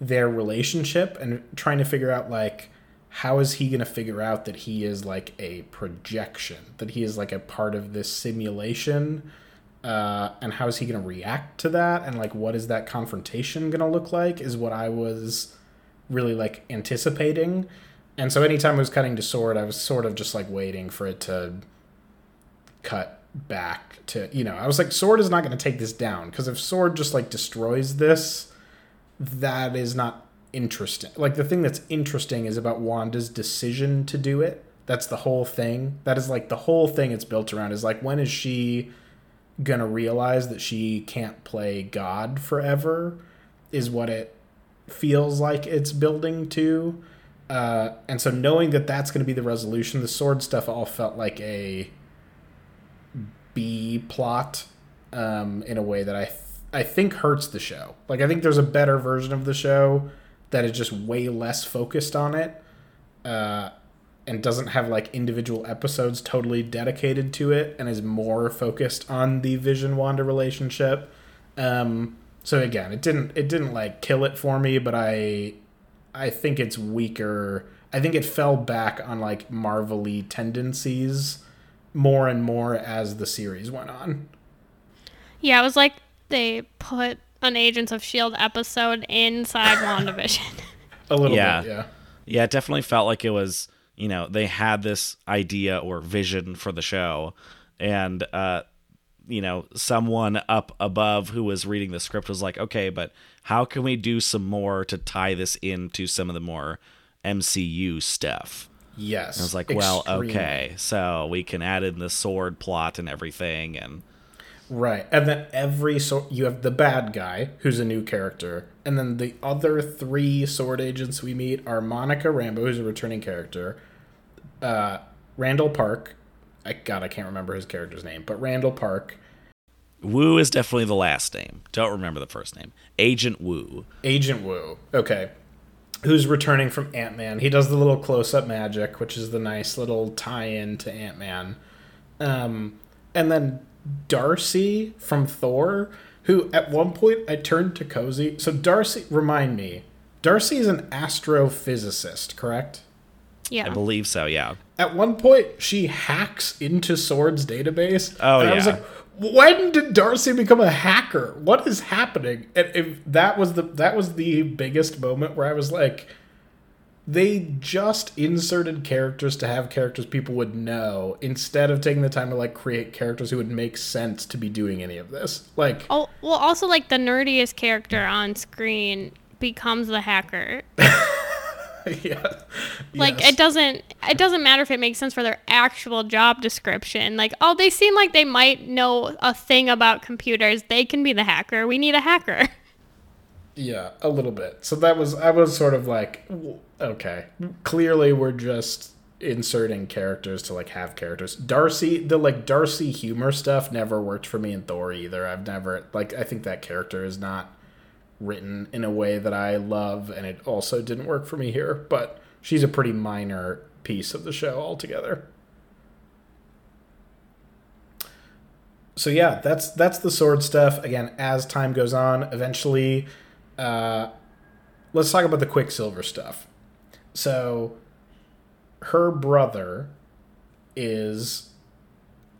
their relationship and trying to figure out like how is he going to figure out that he is like a projection that he is like a part of this simulation uh, and how is he going to react to that? And like what is that confrontation going to look like is what i was really like anticipating. And so anytime i was cutting to S.W.O.R.D i was sort of just like waiting for it to cut back to you know i was like S.W.O.R.D is not going to take this down because if S.W.O.R.D just like destroys this that is not interesting. Like the thing that's interesting is about wanda's decision to do it. That's the whole thing. That is like the whole thing it's built around is like when is she gonna realize that she can't play god forever is what it feels like it's building to uh, and so knowing that that's going to be the resolution the S.W.O.R.D stuff all felt like a B plot um, in a way that I th- I think hurts the show. Like I think there's a better version of the show that is just way less focused on it, uh, and doesn't have like individual episodes totally dedicated to it, and is more focused on the Vision Wanda relationship. Um, so again, it didn't it didn't like kill it for me, but I I think it's weaker. I think it fell back on like Marvel-y tendencies more and more as the series went on. Yeah, it was like they put an Agents of Shield episode inside [laughs] WandaVision. A little Yeah. bit, yeah. Yeah, it definitely felt like it was, you know, they had this idea or vision for the show. And, uh, you know, someone up above who was reading the script was like, okay, but how can we do some more to tie this into some of the more MCU stuff? Yes. I was like, well, okay, so we can add in the S.W.O.R.D plot and everything. And Right. And then every so you have the bad guy who's a new character, and then the other three S.W.O.R.D agents we meet are Monica Rambeau, who's a returning character, uh, Randall Park. I God, I can't remember his character's name, but Randall Park, Wu is definitely the last name. Don't remember the first name. Agent Wu. Agent Wu. Okay. Who's returning from Ant Man. He does the little close up magic, which is the nice little tie in to Ant Man. Um, and then Darcy from Thor, who at one point I turned to Cozy. So, Darcy, remind me, Darcy is an astrophysicist, correct? yeah. I believe so, yeah. At one point, she hacks into S.W.O.R.D's database. Oh, and I was yeah. like, when did Darcy become a hacker? What is happening? And if that was the that was the biggest moment where I was like, they just inserted characters to have characters people would know instead of taking the time to like create characters who would make sense to be doing any of this. Like, Oh, well, also like the nerdiest character on screen becomes the hacker. [laughs] yeah, Like Yes. it doesn't it doesn't matter if it makes sense for their actual job description. Like, oh, they seem like they might know a thing about computers. They can be the hacker. We need a hacker. [laughs] Yeah, a little bit. So that was I was sort of like, okay, clearly we're just inserting characters to like have characters. Darcy, the like Darcy humor stuff never worked for me in Thor either. I've never like I think that character is not written in a way that I love, and it also didn't work for me here. But she's a pretty minor piece of the show altogether. so yeah, that's that's the S.W.O.R.D stuff. Again, as time goes on, eventually, uh, let's talk about the Quicksilver stuff. So, her brother is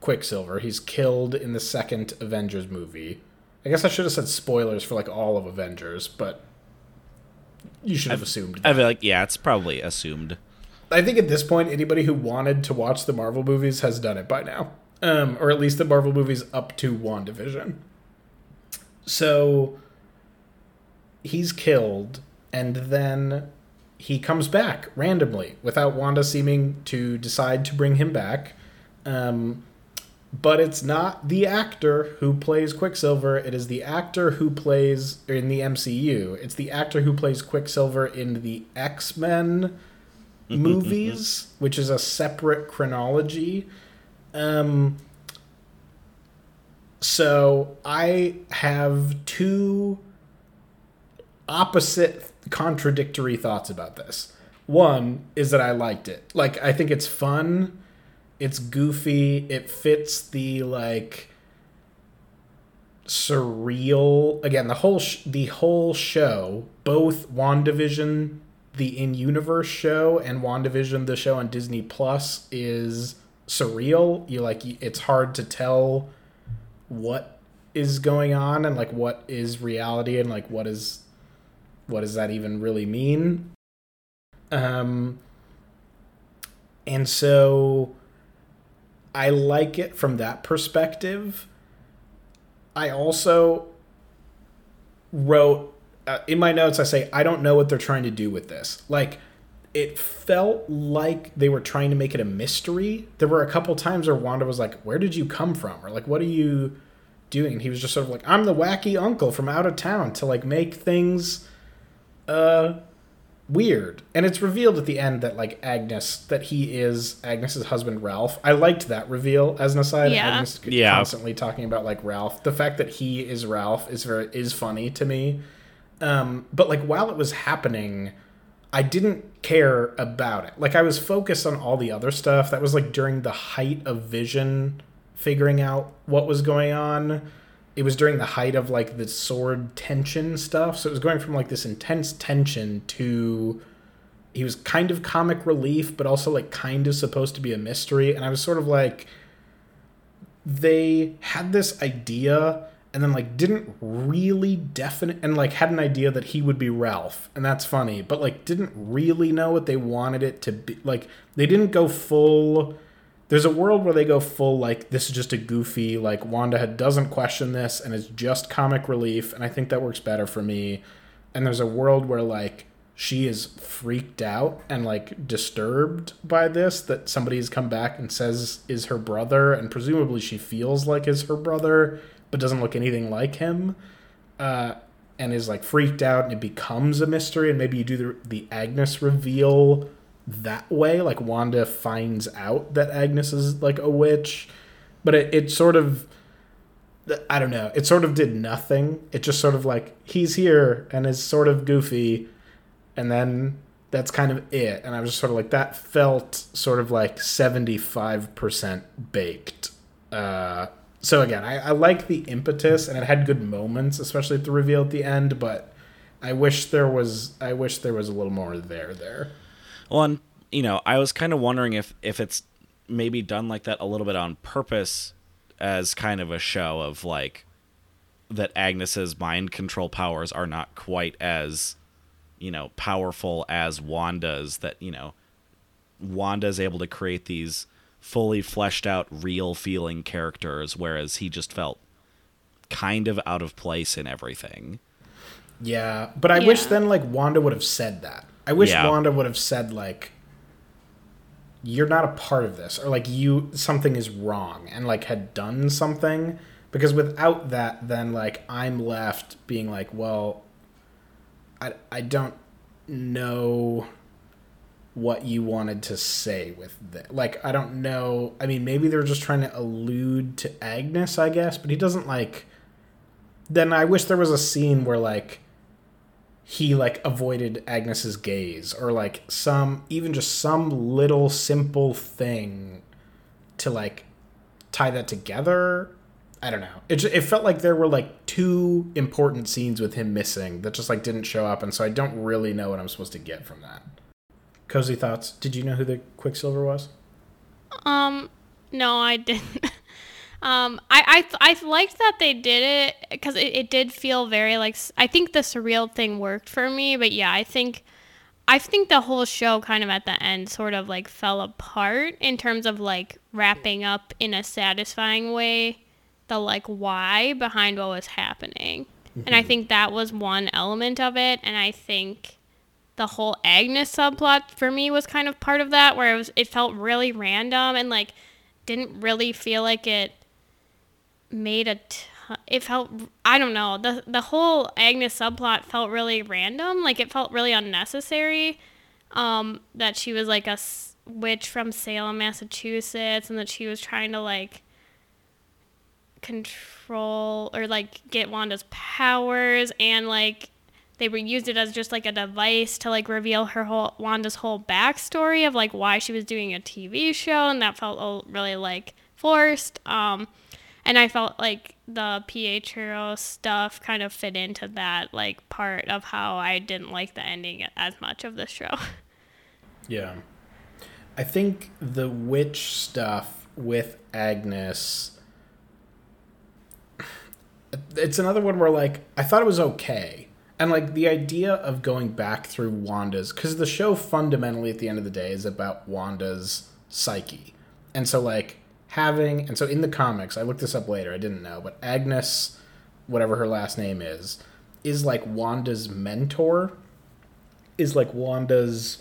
Quicksilver. He's killed in the second Avengers movie. I guess I should have said spoilers for like all of Avengers, but you should have assumed. I feel like, yeah, it's probably assumed. I think at this point, anybody who wanted to watch the Marvel movies has done it by now, um, or at least the Marvel movies up to WandaVision. So he's killed, and then he comes back randomly without Wanda seeming to decide to bring him back. Um, but it's not the actor who plays Quicksilver. It is the actor who plays in the MCU. It's the actor who plays Quicksilver in the X Men movies, which is a separate chronology. Um, so I have two opposite contradictory thoughts about this. One is that I liked it. Like I think it's fun, it's goofy, it fits the like surreal again the whole sh- the whole show both WandaVision the in-universe show and WandaVision the show on Disney Plus is surreal you like it's hard to tell what is going on and like what is reality and like what is what does that even really mean? Um and so i like it from that perspective. I also wrote uh, in my notes i say i don't know what they're trying to do with this. Like it felt like they were trying to make it a mystery. There were a couple times where wanda was like where did you come from? Or like what are you doing? He was just sort of like i'm the wacky uncle from out of town to like make things uh weird. And it's revealed at the end that like agnes that he is agnes's husband ralph. I liked that reveal as an aside. Yeah. agnes Yeah. constantly talking about like ralph. The fact that he is ralph is very is funny to me. Um but like while it was happening i didn't care about it. Like i was focused on all the other stuff. That was like during the height of vision figuring out what was going on it was during the height of like the S.W.O.R.D tension stuff. So it was going from like this intense tension to he was kind of comic relief but also like kind of supposed to be a mystery. And i was sort of like they had this idea and then like didn't really definite and like had an idea that he would be Ralph and that's funny but like didn't really know what they wanted it to be like they didn't go full there's a world where they go full like this is just a goofy like Wanda doesn't question this and it's just comic relief and I think that works better for me. And there's a world where like she is freaked out and like disturbed by this that somebody has come back and says is her brother and presumably she feels like is her brother but doesn't look anything like him uh, and is like freaked out and it becomes a mystery and maybe you do the, the agnes reveal that way like wanda finds out that agnes is like a witch but it, it sort of i don't know it sort of did nothing. It just sort of like he's here and is sort of goofy and then that's kind of it. And i was just sort of like that felt sort of like 75% baked. Uh, so again I, I like the impetus and it had good moments especially at the reveal at the end but i wish there was i wish there was a little more there there Well, and, you know, I was kind of wondering if if it's maybe done like that a little bit on purpose as kind of a show of like that Agnes's mind control powers are not quite as you know powerful as Wanda's that you know Wanda's able to create these fully fleshed out real feeling characters whereas he just felt kind of out of place in everything. Yeah, but I wish then like Wanda would have said that. I wish Yeah. Wanda would have said like you're not a part of this or like you something is wrong and like had done something because without that then like I'm left being like, well I I don't know what you wanted to say with that. Like I don't know. I mean, maybe they're just trying to allude to Agnes, I guess, but he doesn't like then I wish there was a scene where like he like avoided Agnes's gaze or like some even just some little simple thing to like tie that together. I don't know. It ju- it felt like there were like two important scenes with him missing that just like didn't show up and so I don't really know what I'm supposed to get from that. Cozy thoughts. Did you know who the Quicksilver was? Um, no, I didn't. [laughs] um, I I I liked that they did it because it, it did feel very like I think the surreal thing worked for me, but yeah, I think I think the whole show kind of at the end sort of like fell apart in terms of like wrapping up in a satisfying way the like why behind what was happening. And I think that was one element of it and I think the whole Agnes subplot for me was kind of part of that where it was it felt really random and like didn't really feel like it made a t- it felt I don't know the the whole Agnes subplot felt really random like it felt really unnecessary um that she was like a s- witch from Salem Massachusetts and that she was trying to like control or like get Wanda's powers and like they were used it as just like a device to like reveal her whole Wanda's whole backstory of like why she was doing a TV show and that felt really like forced um and I felt like the Pietro stuff kind of fit into that like part of how I didn't like the ending as much of the show. [laughs] Yeah. I think the witch stuff with Agnes it's another one where like I thought it was okay. And like the idea of going back through Wanda's cuz the show fundamentally at the end of the day is about Wanda's psyche. And so like having and so in the comics, I looked this up later, I didn't know, but Agnes whatever her last name is is like Wanda's mentor is like Wanda's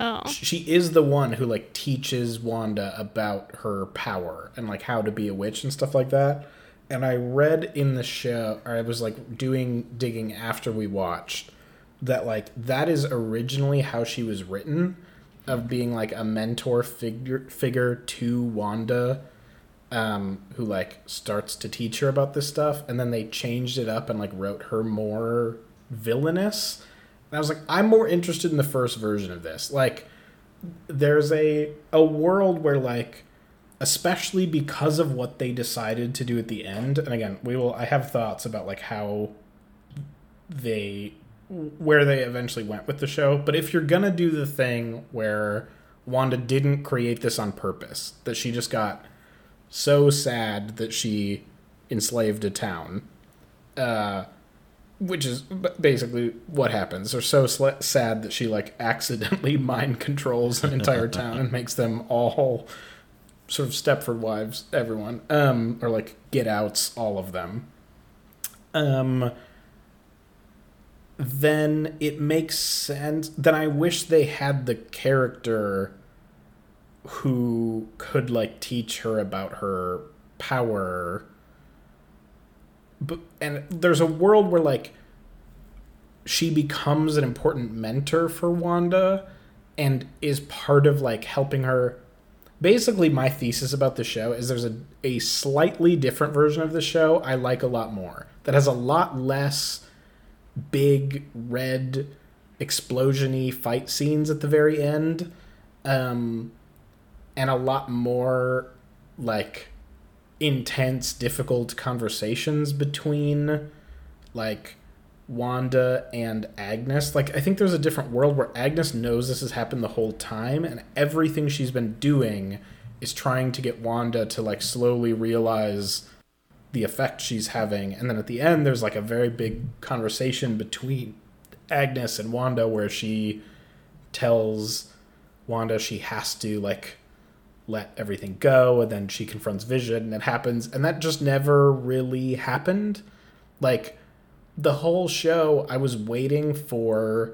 Oh. she is the one who like teaches Wanda about her power and like how to be a witch and stuff like that. And I read in the show, or I was like doing digging after we watched that like that is originally how she was written, of being like a mentor figure figure to Wanda, um, who like starts to teach her about this stuff, and then they changed it up and like wrote her more villainous. And I was like, I'm more interested in the first version of this. Like, there's a a world where like, especially because of what they decided to do at the end. And again, we will. I have thoughts about like how they where they eventually went with the show. But if you're gonna do the thing where Wanda didn't create this on purpose, that she just got so sad that she enslaved a town, uh, which is basically what happens. They're so sl- sad that she like accidentally [laughs] mind controls an entire town and makes them all sort of Stepford wives, everyone, um, or like get outs, all of them. Um, then it makes sense. Then I wish they had the character who could like teach her about her power. But and there's a world where like she becomes an important mentor for Wanda and is part of like helping her basically my thesis about the show is there's a, a slightly different version of the show I like a lot more that has a lot less big red explosiony fight scenes at the very end um, and a lot more like intense difficult conversations between like Wanda and Agnes. Like I think there's a different world where Agnes knows this has happened the whole time and everything she's been doing is trying to get Wanda to like slowly realize the effect she's having and then at the end there's like a very big conversation between Agnes and Wanda where she tells Wanda she has to like let everything go and then she confronts Vision and it happens and that just never really happened. Like the whole show I was waiting for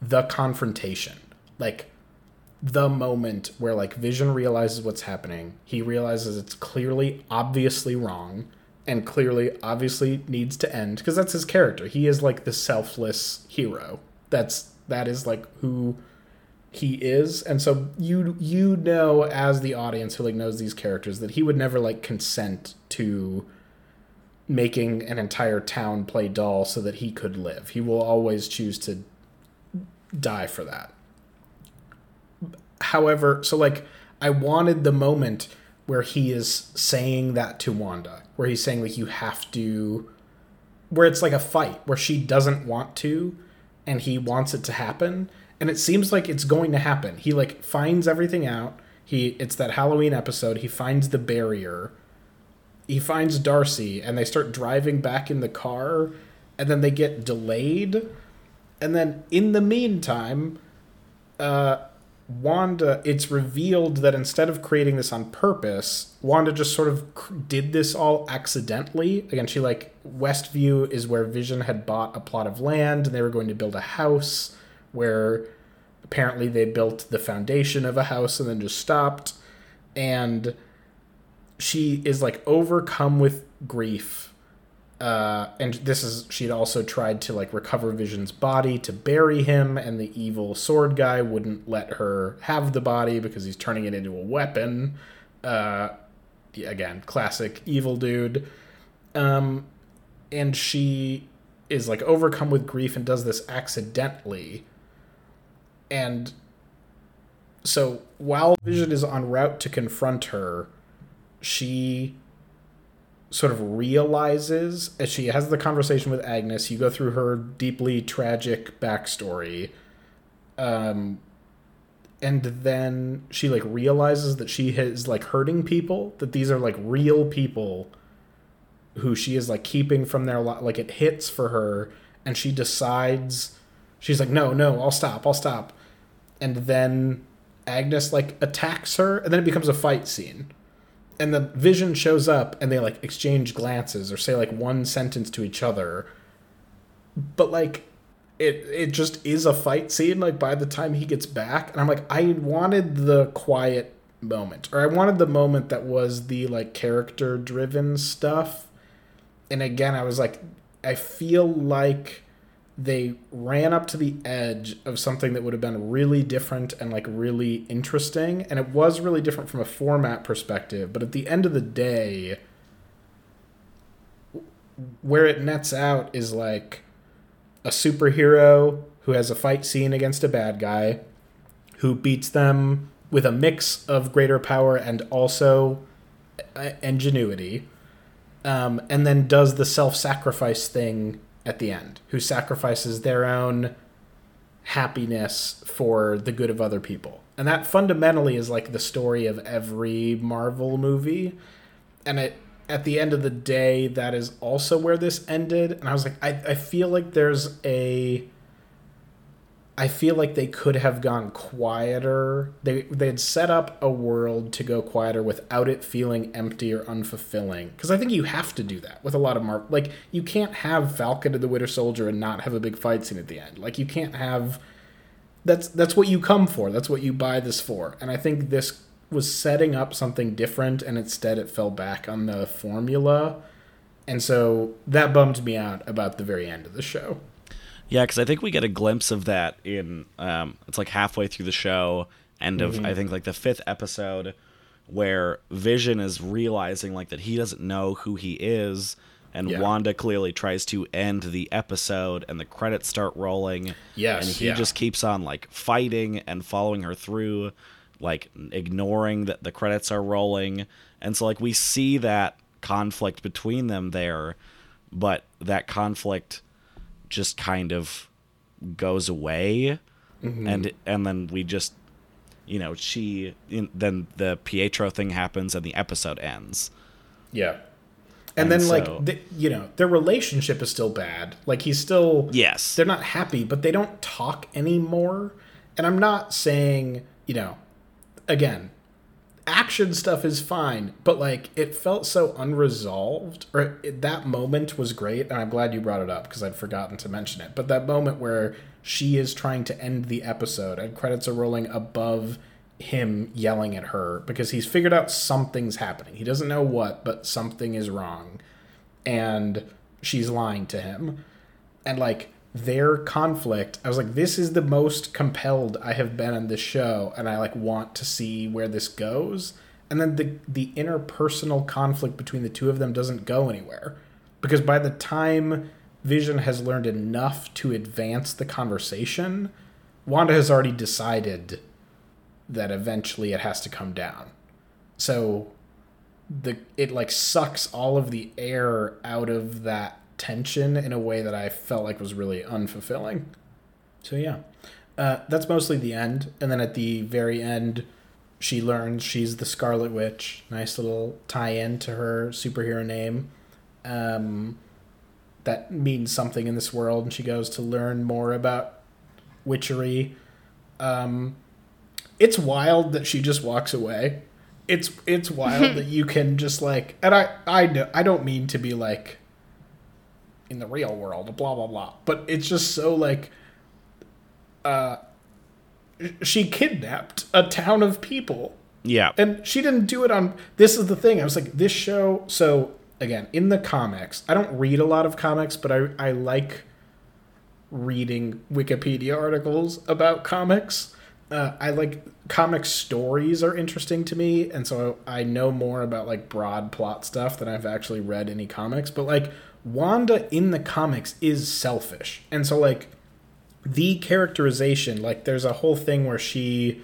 the confrontation. Like the moment where like Vision realizes what's happening. He realizes it's clearly obviously wrong and clearly obviously needs to end because that's his character. He is like the selfless hero. That's that is like who he is. And so you you know as the audience who like knows these characters that he would never like consent to making an entire town play doll so that he could live. He will always choose to die for that. However so like i wanted the moment where he is saying that to wanda where he's saying like you have to where it's like a fight where she doesn't want to and he wants it to happen and it seems like it's going to happen. He like finds everything out. He it's that Halloween episode. He finds the barrier. He finds Darcy and they start driving back in the car and then they get delayed. And then in the meantime, uh Wanda, it's revealed that instead of creating this on purpose, Wanda just sort of did this all accidentally. Again, she like Westview is where Vision had bought a plot of land and they were going to build a house where apparently they built the foundation of a house and then just stopped. And she is like overcome with grief. Uh, and this is she'd also tried to like recover Vision's body to bury him, and the evil S.W.O.R.D guy wouldn't let her have the body because he's turning it into a weapon. Uh, again, classic evil dude. Um, and she is like overcome with grief and does this accidentally and so while Vision is en route to confront her, she sort of realizes as she has the conversation with Agnes, you go through her deeply tragic backstory. Um and then she like realizes that she is like hurting people, that these are like real people who she is like keeping from their li- like it hits for her and she decides she's like no no I'll stop I'll stop and then Agnes like attacks her and then it becomes a fight scene. And the vision shows up and they like exchange glances or say like one sentence to each other. But like it it just is a fight scene like by the time he gets back. And i'm like i wanted the quiet moment or i wanted the moment that was the like character driven stuff. And again i was like i feel like they ran up to the edge of something that would have been really different and like really interesting and it was really different from a format perspective but at the end of the day where it nets out is like a superhero who has a fight scene against a bad guy who beats them with a mix of greater power and also uh, ingenuity um, and then does the self-sacrifice thing at the end who sacrifices their own happiness for the good of other people. And that fundamentally is like the story of every marvel movie. And it at the end of the day that is also where this ended. And i was like i, I feel like there's a I feel like they could have gone quieter. They they had set up a world to go quieter without it feeling empty or unfulfilling. Because I think you have to do that with a lot of Marvel. Like you can't have Falcon and the Winter Soldier and not have a big fight scene at the end. Like you can't have. That's that's what you come for. That's what you buy this for. And I think this was setting up something different, and instead it fell back on the formula. And so that bummed me out about the very end of the show. Yeah, because I think we get a glimpse of that in um, it's like halfway through the show, end of Mm-hmm. I think like the fifth episode, where Vision is realizing like that he doesn't know who he is, and Yeah. Wanda clearly tries to end the episode, and the credits start rolling. Yes, and he yeah. just keeps on like fighting and following her through, like ignoring that the credits are rolling, and so like we see that conflict between them there, but that conflict just kind of goes away Mm-hmm. and and then we just you know she in, then the pietro thing happens and the episode ends Yeah. And, And then, so- like, the, you know, their relationship is still bad. Like, he's still. yes They're not happy, but they don't talk anymore. And I'm not saying, you know, again, action stuff is fine, but, like, it felt so unresolved. Or it, that moment was great, and I'm glad you brought it up because I'd forgotten to mention it. But that moment where she is trying to end the episode and credits are rolling above him yelling at her because he's figured out something's happening. He doesn't know what, but something is wrong. And she's lying to him. And like their conflict, I was like, this is the most compelled I have been in this show, and I like want to see where this goes. And then the the interpersonal conflict between the two of them doesn't go anywhere. Because by the time Vision has learned enough to advance the conversation, Wanda has already decided that eventually it has to come down. So the it like sucks all of the air out of that tension in a way that I felt like was really unfulfilling. So yeah, uh, that's mostly the end, and then at the very end, she learns she's the Scarlet Witch. Nice little tie-in to her superhero name. Um, that means something in this world, and she goes to learn more about witchery. Um, it's wild that she just walks away. It's it's wild [laughs] that you can just like, and I I I don't mean to be like in the real world, blah blah blah, but it's just so like, uh, she kidnapped a town of people. Yeah. And she didn't do it on this is the thing i was like this show so again in the comics i don't read a lot of comics but i, I like reading wikipedia articles about comics. Uh, i like comic stories are interesting to me and so i know more about like broad plot stuff than i've actually read any comics but like wanda in the comics is selfish and so like the characterization like there's a whole thing where she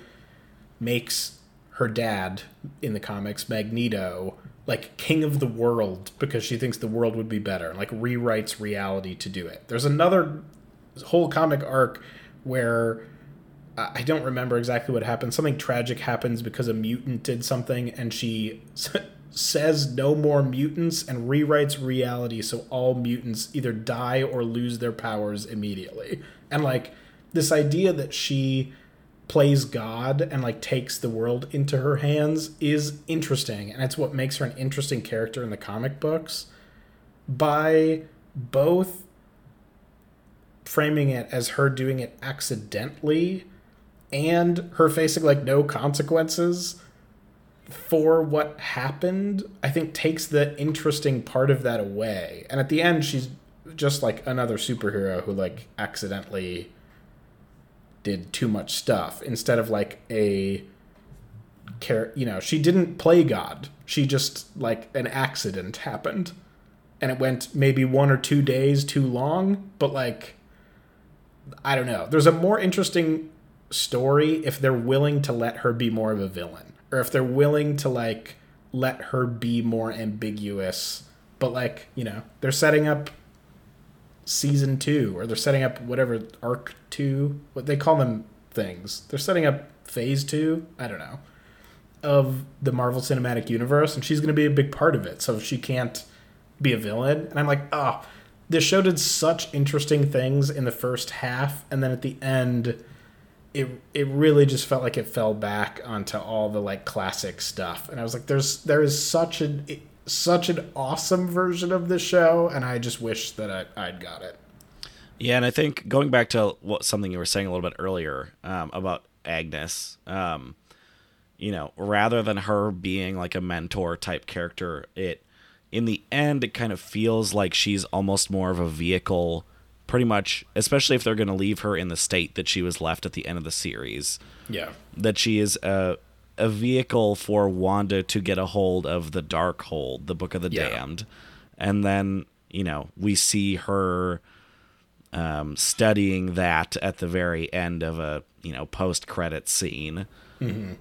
makes her dad in the comics, Magneto, like king of the world because she thinks the world would be better, like rewrites reality to do it. There's another whole comic arc where I don't remember exactly what happened. Something tragic happens because a mutant did something, and she [laughs] says no more mutants and rewrites reality so all mutants either die or lose their powers immediately. And like this idea that she plays God and like takes the world into her hands is interesting and it's what makes her an interesting character in the comic books by both framing it as her doing it accidentally and her facing like no consequences for what happened, I think takes the interesting part of that away. And at the end, she's just like another superhero who like accidentally did too much stuff instead of like a care you know she didn't play god. She just like an accident happened. And it went maybe one or two days too long but like i don't know. There's a more interesting story if they're willing to let her be more of a villain or if they're willing to like let her be more ambiguous but like you know they're setting up season two or they're setting up whatever arc two what they call them things. They're setting up phase two i don't know of the marvel cinematic universe and she's going to be a big part of it. So she can't be a villain and i'm like oh this show did such interesting things in the first half and then at the end it it really just felt like it fell back onto all the like classic stuff. And i was like there's there is such an such an awesome version of the show and i just wish that I, i'd got it. Yeah, and I think going back to what something you were saying a little bit earlier um, about Agnes, um, you know, rather than her being like a mentor type character, it in the end it kind of feels like she's almost more of a vehicle, pretty much, especially if they're going to leave her in the state that she was left at the end of the series. yeah that she is a a vehicle for Wanda to get a hold of the Darkhold, the Book of the Yeah. Damned, and then you know we see her um, studying that at the very end of a you know post credit scene,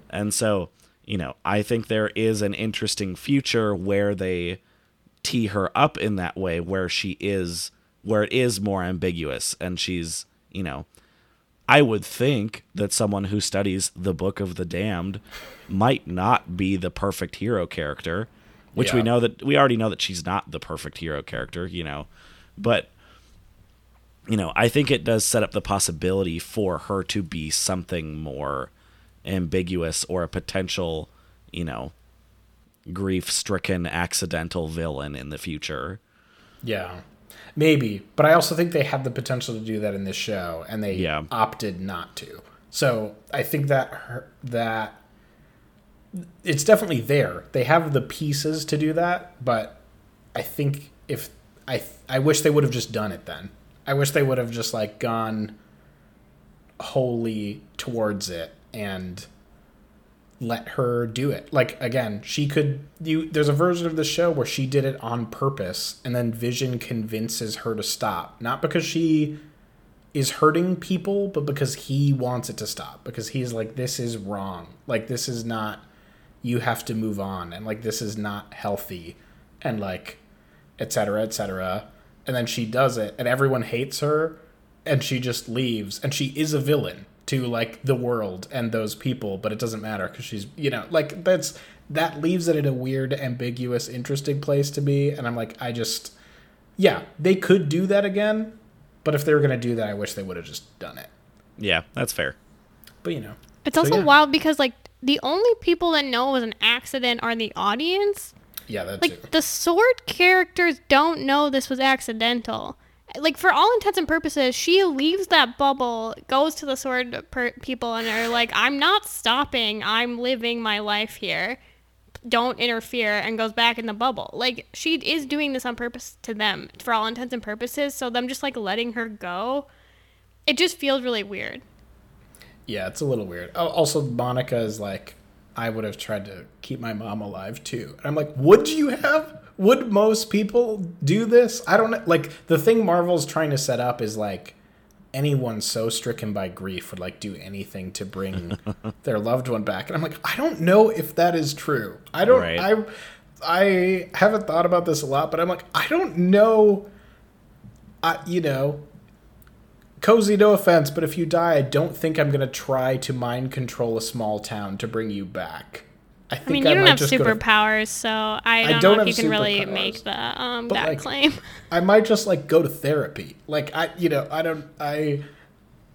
and so you know I think there is an interesting future where they tee her up in that way, where she is where it is more ambiguous, and she's you know I would think that someone who studies the Book of the Damned might not be the perfect hero character, which we know that we already know that she's not the perfect hero character, you know. But you know, I think it does set up the possibility for her to be something more ambiguous or a potential, you know, grief-stricken accidental villain in the future. yeah maybe but i also think they had the potential to do that in this show and they Yeah. opted not to. So i think that her, that it's definitely there. They have the pieces to do that but i think if i i wish they would have just done it then. I wish they would have just like gone wholly towards it and let her do it. Like again, she could you there's a version of the show where she did it on purpose and then Vision convinces her to stop. Not because she is hurting people, but because he wants it to stop. Because he's like this is wrong. Like this is not you have to move on and like this is not healthy and like etc etc and then she does it and everyone hates her and she just leaves and she is a villain to like the world and those people but it doesn't matter because she's you know like that's that leaves it in a weird ambiguous interesting place to be and i'm like i just yeah they could do that again but if they were going to do that i wish they would have just done it Yeah, that's fair. but you know It's So, also yeah. wild because like the only people that know it was an accident are the audience. yeah that too Like the S.W.O.R.D characters don't know this was accidental. Like for all intents and purposes, she leaves that bubble, goes to the S.W.O.R.D per- people, and are like, "I'm not stopping. I'm living my life here. Don't interfere," and goes back in the bubble. Like she is doing this on purpose to them, for all intents and purposes. So them just like letting her go, it just feels really weird. Yeah, it's a little weird. Also, Monica is like, I would have tried to keep my mom alive too. And I'm like, would you have? Would most people do this? I don't know. Like, the thing Marvel's trying to set up is like, anyone so stricken by grief would like do anything to bring [laughs] their loved one back. And I'm like, I don't know if that is true. I don't, Right. I, I haven't thought about this a lot, but I'm like, I don't know. I, you know, Cozy, no offense, but if you die, I don't think I'm going to try to mind control a small town to bring you back. I I mean, you don't have go to- superpowers, so I don't, don't know if you can really make the um, that like, claim. I might just like go to therapy. Like I, you know, I don't, I,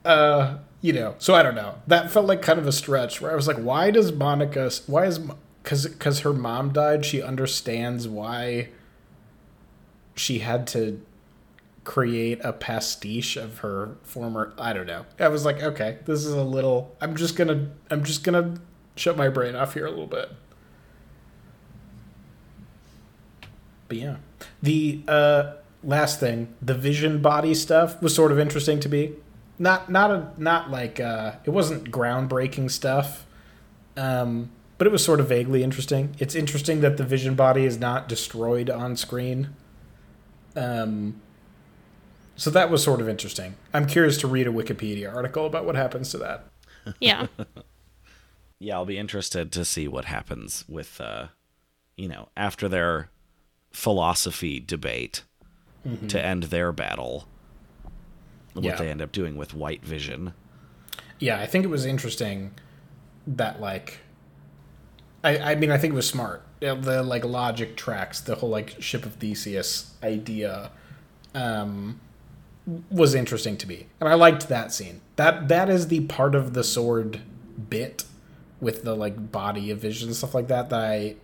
uh, you know, so I don't know. That felt like kind of a stretch where I was like, why does Monica? Why is because because her mom died? She understands why she had to create a pastiche of her former. I don't know. I was like, okay, this is a little. I'm just gonna. I'm just gonna shut my brain off here a little bit. But yeah, the uh, last thing, the vision body stuff was sort of interesting to me. Not not a not like uh, it wasn't groundbreaking stuff, um, but it was sort of vaguely interesting. It's interesting that the vision body is not destroyed on screen. Um, so that was sort of interesting. I'm curious to read a Wikipedia article about what happens to that. [laughs] [laughs] yeah. Yeah, I'll be interested to see what happens with, uh, you know, after their philosophy debate to end their battle. What Yeah. they end up doing with White Vision. yeah, I think it was interesting that like I I mean I think it was smart. The like logic tracks, the whole like ship of Theseus idea um was interesting to me. And I liked that scene. That that is the part of the S.W.O.R.D bit with the like body of vision and stuff like that that I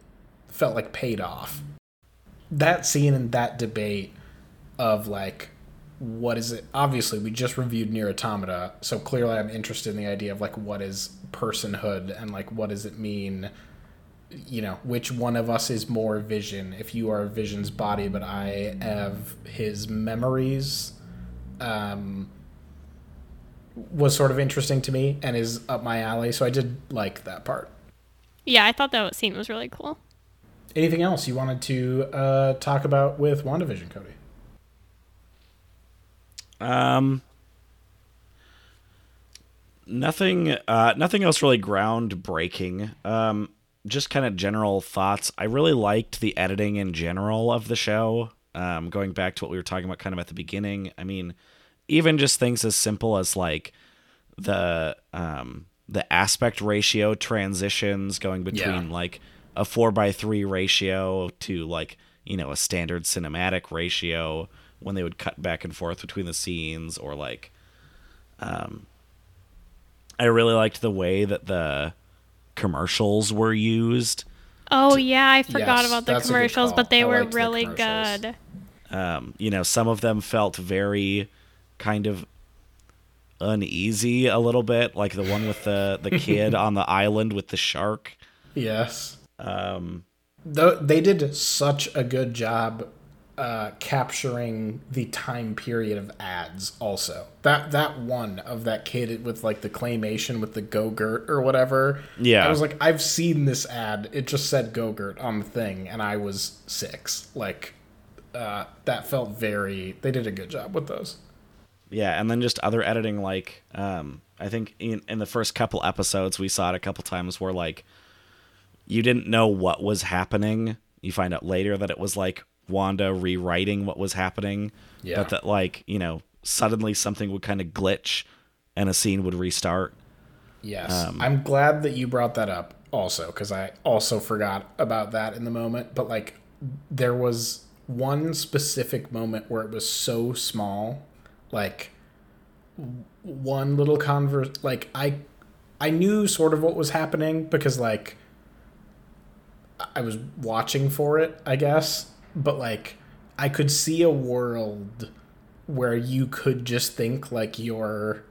felt like paid off. That scene and that debate of like what is it obviously we just reviewed NieR Automata so clearly i'm interested in the idea of like what is personhood and like what does it mean you know which one of us is more vision if you are vision's body but i have his memories um was sort of interesting to me and is up my alley so i did like that part Yeah, I thought that scene was really cool. anything else you wanted to uh talk about with wandavision cody Um, nothing. Uh, nothing else really groundbreaking. Um, just kind of general thoughts. I really liked the editing in general of the show. Um, going back to what we were talking about, kind of at the beginning. I mean, even just things as simple as like the um the aspect ratio transitions going between Yeah. like a four by three ratio to like you know a standard cinematic ratio when they would cut back and forth between the scenes or like um I really liked the way that the commercials were used. Oh yeah, I forgot Yes, about the that's a good commercials, but they I were liked the really good. Um, you know, some of them felt very kind of uneasy a little bit, like the one with the the [laughs] kid on the island with the shark. yes Um, Though they did such a good job uh, capturing the time period of ads. Also, that that one of that kid with like the claymation with the Go-Gurt or whatever. Yeah. I was like, I've seen this ad. It just said Go-Gurt on the thing, and I was six. Like, uh, that felt very. They did a good job with those. Yeah, and then just other editing, like um, I think in in the first couple episodes we saw it a couple times where like you didn't know what was happening. You find out later that it was like Wanda rewriting what was happening. Yeah. But that like, you know, suddenly something would kind of glitch and a scene would restart. Yes. Um, I'm glad that you brought that up also because I also forgot about that in the moment. But like, there was one specific moment where it was so small, like one little converse. Like I, I knew sort of what was happening because like I- was watching for it, I guess. But like, I could see a world where you could just think like you're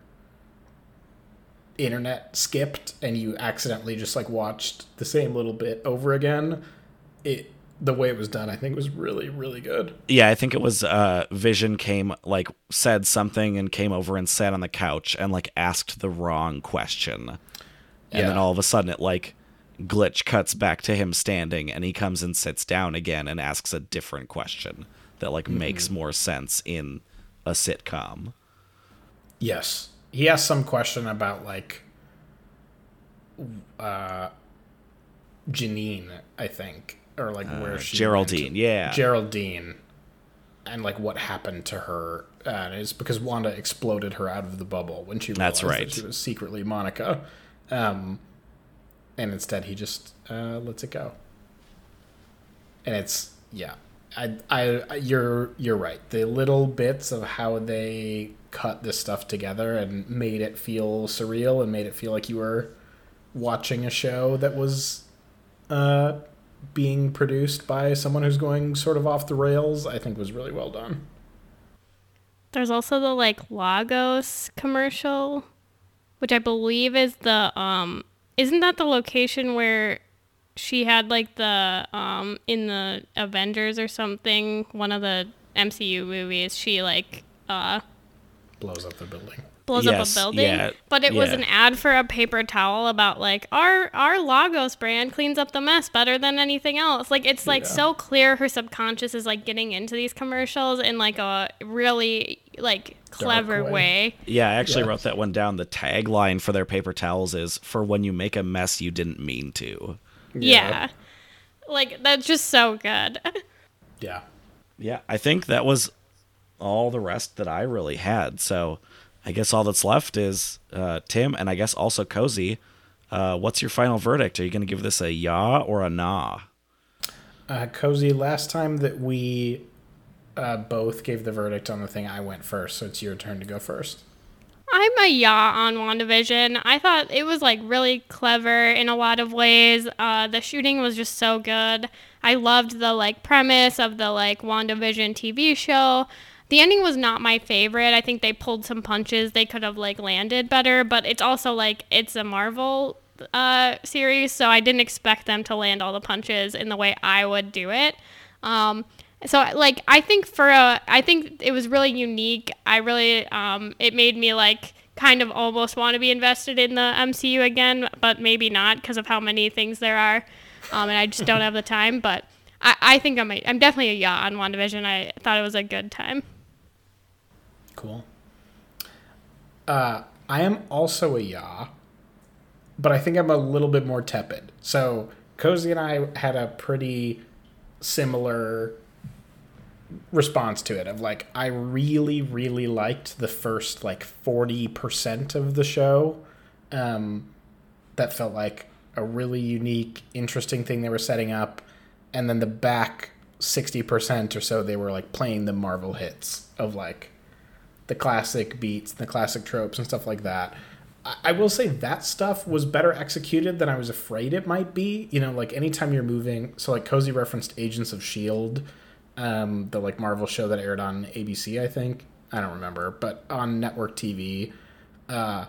internet skipped and you accidentally just like watched the same little bit over again it the way it was done i think was really really good. Yeah, I think it was uh Vision came like said something and came over and sat on the couch and like asked the wrong question. And then all of a sudden it like glitch cuts back to him standing and he comes and sits down again and asks a different question that like makes more sense in a sitcom. yes. He asked some question about like uh janine i think or like where she Uh, Geraldine, went. yeah. geraldine and like what happened to her uh, and it's because wanda exploded her out of the bubble when she realized That's right. that she was secretly monica um and instead he just uh, lets it go. And it's yeah, I, I you're you're right. The little bits of how they cut this stuff together and made it feel surreal and made it feel like you were watching a show that was uh, being produced by someone who's going sort of off the rails. I think was really well done. There's also the like Lagos commercial, which I believe is the um isn't that the location where she had like the um in the Avengers or something, one of the MCU movies, she like uh blows up the building. Blows yes, up a building. Yeah, but it yeah. was an ad for a paper towel about like our our Lagos brand cleans up the mess better than anything else. Like it's like yeah. so clear her subconscious is like getting into these commercials in like a really like clever way. way. Yeah, I actually wrote that one down. The tagline for their paper towels is for when you make a mess you didn't mean to. Yeah. yeah. Like that's just so good. yeah. Yeah, I think that was all the rest that I really had. So I guess all that's left is uh, Tim and I guess also Cozy. Uh, what's your final verdict? Are you going to give this a ya or a nah? Uh, Cozy, last time that we uh, both gave the verdict on the thing, I went first, so it's your turn to go first. I'm a yeah on WandaVision. I thought it was like really clever in a lot of ways. Uh, the shooting was just so good. I loved the like premise of the like WandaVision TV show. The ending was not my favorite. I think they pulled some punches they could have like landed better, but it's also like it's a Marvel uh, series, so I didn't expect them to land all the punches in the way I would do it. Um, so like I think for a I think it was really unique. I really um, it made me like kind of almost want to be invested in the MCU again, but maybe not because of how many things there are, um, and I just don't have the time. But I, I think I'm I'm definitely a yaw on WandaVision. I thought it was a good time. Cool. Uh, I am also a yaw, but I think I'm a little bit more tepid. So Cozy and I had a pretty similar response to it of like I really really liked the first like 40% of the show um that felt like a really unique interesting thing they were setting up and then the back 60% or so they were like playing the Marvel hits of like the classic beats, the classic tropes and stuff like that. I will say that stuff was better executed than I was afraid it might be. You know, like anytime you're moving, so like Cozy referenced Agents of S.H.I.E.L.D., um, the like Marvel show that aired on ABC, I think. I don't remember, but on network TV, uh,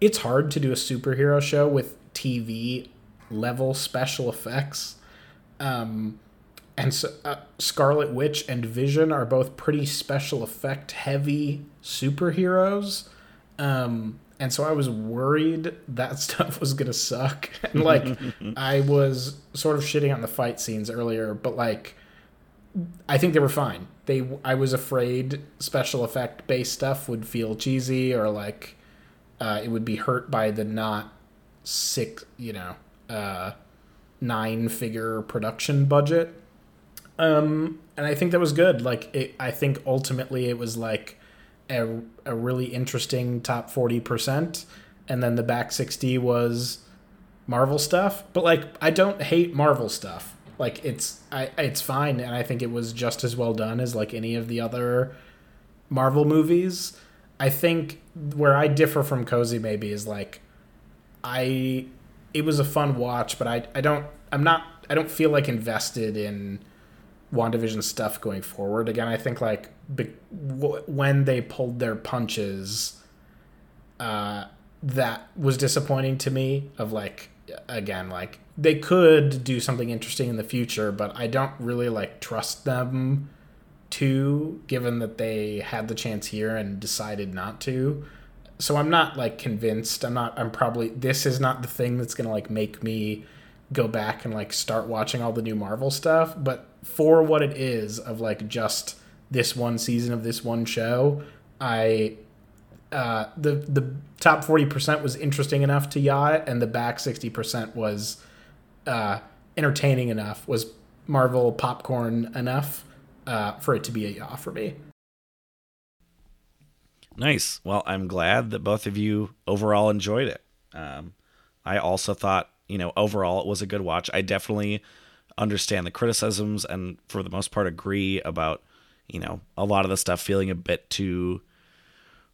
it's hard to do a superhero show with TV level special effects. Um, and so, uh, Scarlet Witch and Vision are both pretty special effect heavy superheroes. Um, and so I was worried that [laughs] stuff was gonna suck. [laughs] And like, [laughs] I was sort of shitting on the fight scenes earlier, but like, I think they were fine. They I was afraid special effect based stuff would feel cheesy or like uh, it would be hurt by the not six, you know, uh, nine figure production budget. Um, and I think that was good. Like it, I think ultimately it was like a a really interesting top forty percent, and then the back sixty was Marvel stuff. But like I don't hate Marvel stuff like it's I it's fine, and I think it was just as well done as like any of the other Marvel movies. I think where I differ from Cozy maybe is like I it was a fun watch, but I I don't I'm not I don't feel like invested in WandaVision stuff going forward. Again, I think like be, w- when they pulled their punches, uh, that was disappointing to me. Of like again, like they could do something interesting in the future, but I don't really like trust them to, given that they had the chance here and decided not to. So I'm not like convinced. I'm not. I'm probably. This is not the thing that's gonna like make me go back and like start watching all the new Marvel stuff. But for what it is of like just this one season of this one show, I uh, the the top forty percent was interesting enough to yacht, and the back sixty percent was uh, entertaining enough, was Marvel popcorn enough uh, for it to be a yaw for me. Nice. Well, I'm glad that both of you overall enjoyed it. Um, I also thought you know, overall it was a good watch. I definitely understand the criticisms and for the most part agree about, you know, a lot of the stuff feeling a bit too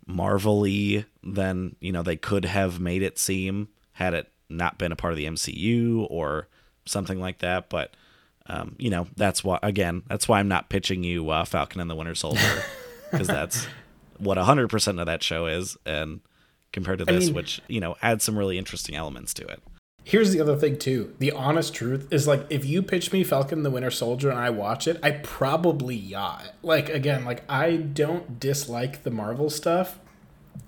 marvelly than, you know, they could have made it seem had it not been a part of the MCU or something like that, but um, you know, that's why again, that's why I'm not pitching you uh, Falcon and the Winter Soldier [laughs] because that's what 100% of that show is and compared to I this mean- which, you know, adds some really interesting elements to it. Here's the other thing too. The honest truth is like if you pitch me Falcon the Winter Soldier and I watch it, I probably yaw. Like again, like I don't dislike the Marvel stuff.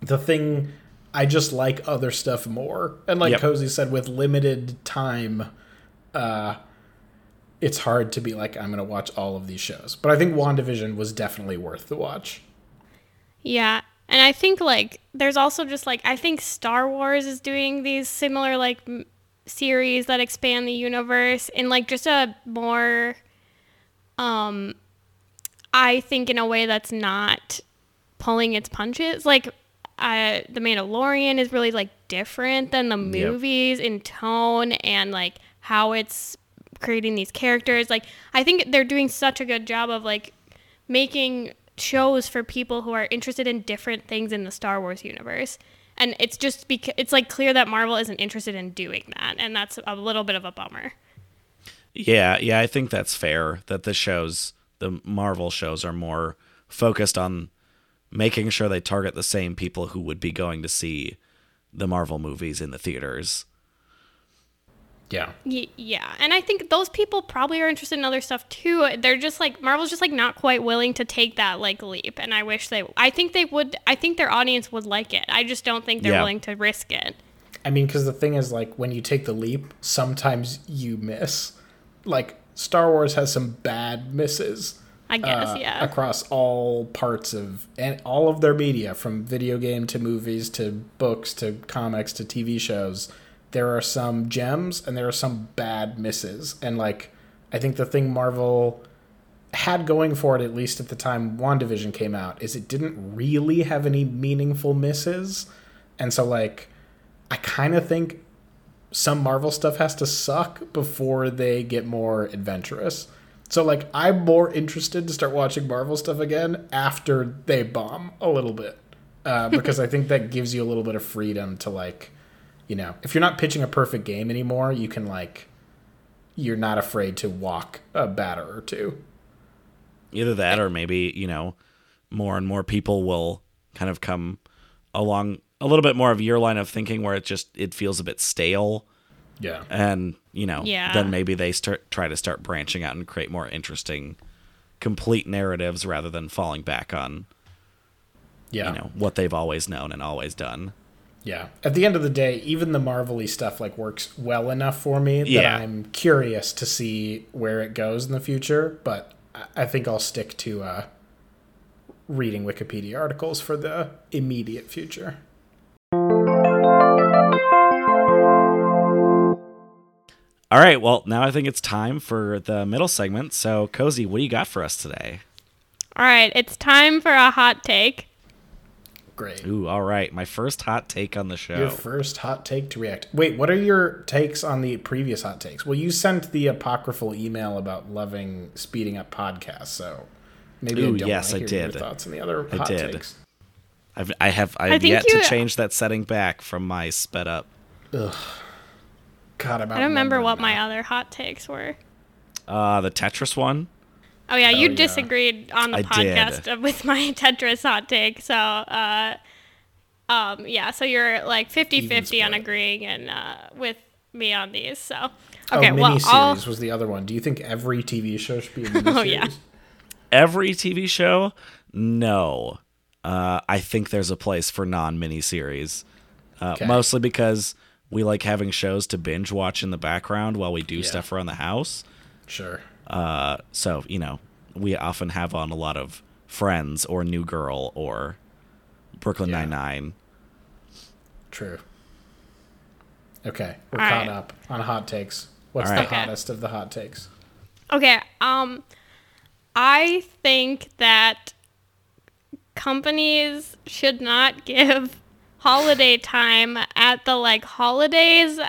The thing I just like other stuff more. And like Yep. Cozy said, with limited time, uh it's hard to be like, I'm gonna watch all of these shows. But I think WandaVision was definitely worth the watch. Yeah. And I think like there's also just like I think Star Wars is doing these similar like m- series that expand the universe in like just a more um I think in a way that's not pulling its punches. Like uh, the Mandalorian is really like different than the movies in tone and like how it's creating these characters. Like I think they're doing such a good job of like making shows for people who are interested in different things in the Star Wars universe. And it's just because it's like clear that Marvel isn't interested in doing that, and that's a little bit of a bummer. Yeah, yeah, I think that's fair that the shows, the Marvel shows are more focused on making sure they target the same people who would be going to see the Marvel movies in the theaters. Yeah. Y- yeah, and I think those people probably are interested in other stuff too. They're just like Marvel's just like not quite willing to take that like leap, and I wish they. I think they would. I think their audience would like it. I just don't think they're Yeah. willing to risk it. I mean, because the thing is, like, when you take the leap, sometimes you miss. Like, Star Wars has some bad misses. I guess, uh, yeah. Across all parts of and all of their media, from video game to movies to books to comics to TV shows, there are some gems and there are some bad misses. And like, I think the thing Marvel had going for it, at least at the time WandaVision came out, is it didn't really have any meaningful misses. And so, like, I kind of think some Marvel stuff has to suck before they get more adventurous. So, like, I'm more interested to start watching Marvel stuff again after they bomb a little bit. Uh, because I think that gives you a little bit of freedom to, like, you know, if you're not pitching a perfect game anymore, you can, like, you're not afraid to walk a batter or two. Either that or maybe, you know, more and more people will kind of come along a little bit more of your line of thinking where it just it feels a bit stale Yeah. and, you know, Yeah. then maybe they start try to start branching out and create more interesting complete narratives rather than falling back on, Yeah. you know, what they've always known and always done. Yeah. At the end of the day, even the Marvel-y stuff like works well enough for me that Yeah. I'm curious to see where it goes in the future. But I- I think I'll stick to uh, reading Wikipedia articles for the immediate future. All right, well, now I think it's time for the middle segment. So, Cozy, what do you got for us today? All right, it's time for a hot take. Great. Ooh, all right. My first hot take on the show. Your first hot take to react. Wait, what are your takes on the previous hot takes? Well, you sent the apocryphal email about loving speeding up podcasts, so maybe Ooh, I don't yes, want I to hear your did. thoughts on the other I hot did. takes. I've, I have I have think yet you- to change that setting back from my sped up. Ugh. God, I'm I don't remember what now. my other hot takes were. Uh, the Tetris one. Oh yeah, you yeah. disagreed on the I podcast with my [laughs] Tetris hot take. So, uh, um, yeah, so you're like 50-50 on agreeing and uh, with me on these. So, Oh, okay, well, miniseries I'll, was the other one. Do you think every TV show should be a miniseries? [laughs] Oh, yeah. Every TV show? No. Uh, I think there's a place for non miniseries. Uh, Okay. Mostly because we like having shows to binge watch in the background while we do Yeah. stuff around the house. Sure. Uh, so, you know, we often have on a lot of Friends or New Girl or Brooklyn Yeah. Nine-Nine. True. Okay, we're All caught right. up on hot takes. What's All the right. Okay. hottest of the hot takes? okay, um, I think that companies should not [laughs] give holiday time at the like holidays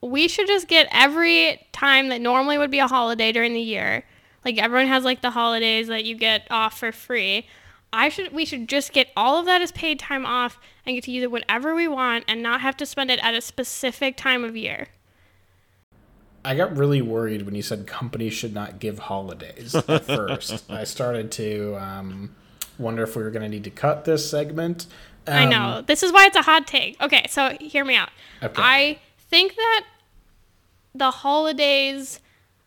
we should just get every time that normally would be a holiday during the year. Like everyone has like the holidays that you get off for free. I should we should just get all of that as paid time off and get to use it whenever we want and not have to spend it at a specific time of year. I got really worried when you said companies should not give holidays at [laughs] first. I started to um, wonder if we were going to need to cut this segment. Um, I know. This is why it's a hot take. Okay, so hear me out. Okay. I think that the holidays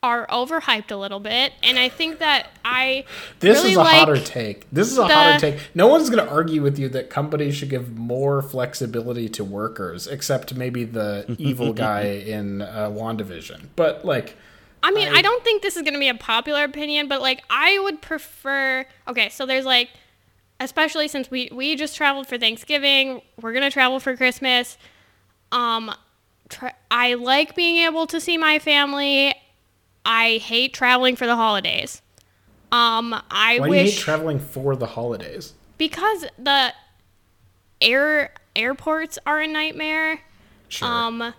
are overhyped a little bit, and I think that I This really is a like hotter take. This is a the- hotter take. No one's going to argue with you that companies should give more flexibility to workers, except maybe the [laughs] evil guy in uh, WandaVision. But like, I mean, I, I- don't think this is going to be a popular opinion, but like I would prefer. Okay, so there's like, especially since we we just traveled for Thanksgiving, we're gonna travel for Christmas. Um, tra- I like being able to see my family. I hate traveling for the holidays. Um, I why do you wish hate traveling for the holidays? because the air airports are a nightmare. Sure. Um,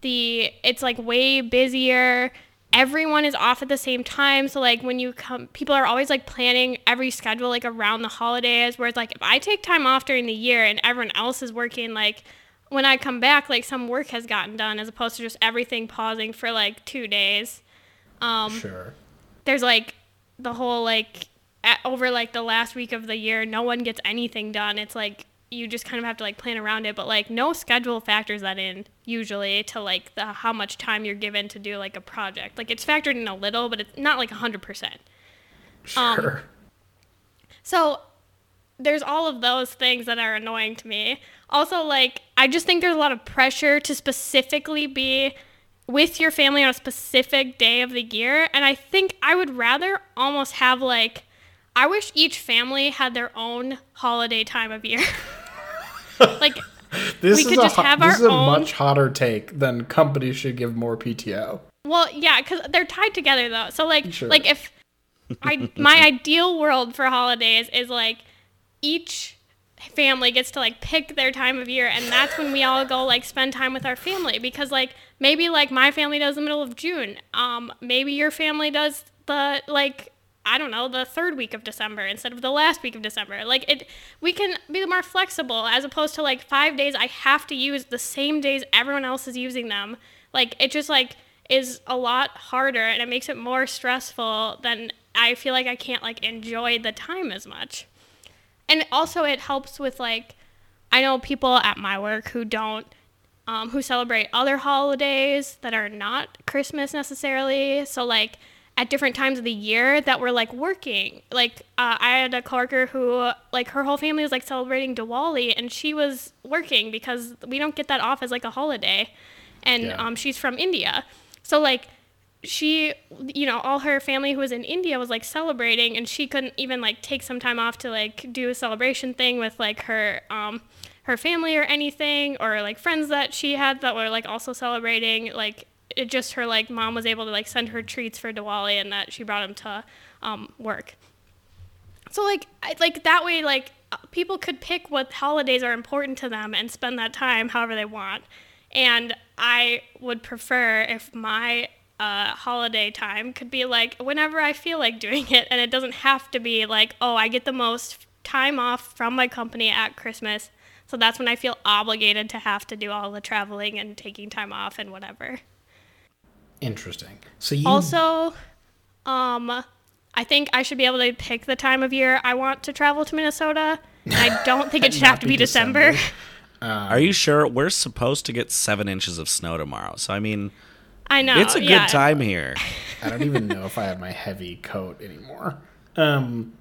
the it's like way busier. Everyone is off at the same time, so like when you come, people are always like planning every schedule like around the holidays. Whereas like if I take time off during the year and everyone else is working, like when I come back, like some work has gotten done as opposed to just everything pausing for like two days. Um, sure. there's like the whole like at, over like the last week of the year no one gets anything done it's like you just kind of have to like plan around it but like no schedule factors that in usually to like the how much time you're given to do like a project like it's factored in a little but it's not like 100% Um, Sure. so there's all of those things that are annoying to me. Also, like, I just think there's a lot of pressure to specifically be with your family on a specific day of the year. And I think I would rather almost have, like, I wish each family had their own holiday time of year. [laughs] like, this we is could a just have this our is a own- much hotter take than companies should give more PTO. Well, yeah, because they're tied together though. So like, Sure. like if I [laughs] my ideal world for holidays is like each family gets to like pick their time of year, and that's when we all go like spend time with our family. Because like maybe like my family does the middle of June, um, maybe your family does the like I don't know the third week of December instead of the last week of December. Like it, we can be more flexible as opposed to like five days. I have to use the same days everyone else is using them. Like it just like is a lot harder and it makes it more stressful than I feel like I can't like enjoy the time as much. And also it helps with like I know people at my work who don't um, who celebrate other holidays that are not Christmas necessarily. So like at different times of the year that we're like working. Like uh, I had a coworker who like her whole family was like celebrating Diwali and she was working because we don't get that off as like a holiday, and Yeah. um, she's from India. So like she you know all her family who was in india was like celebrating and she couldn't even like take some time off to like do a celebration thing with like her um her family or anything or like friends that she had that were like also celebrating. Like it just her like mom was able to like send her treats for diwali and that she brought them to um, work. So like I, like that way like people could pick what holidays are important to them and spend that time however they want. And i would prefer if my uh, holiday time could be like whenever i feel like doing it and it doesn't have to be like oh i get the most time off from my company at christmas so that's when i feel obligated to have to do all the traveling and taking time off and whatever Interesting. So you also, um, I think I should be able to pick the time of year I want to travel to Minnesota. And I don't think [laughs] it should have to be be December. December. [laughs] Are you sure we're supposed to get seven inches of snow tomorrow? So I mean, I know. it's a good yeah. time here. I don't even know if I have my heavy coat anymore. Um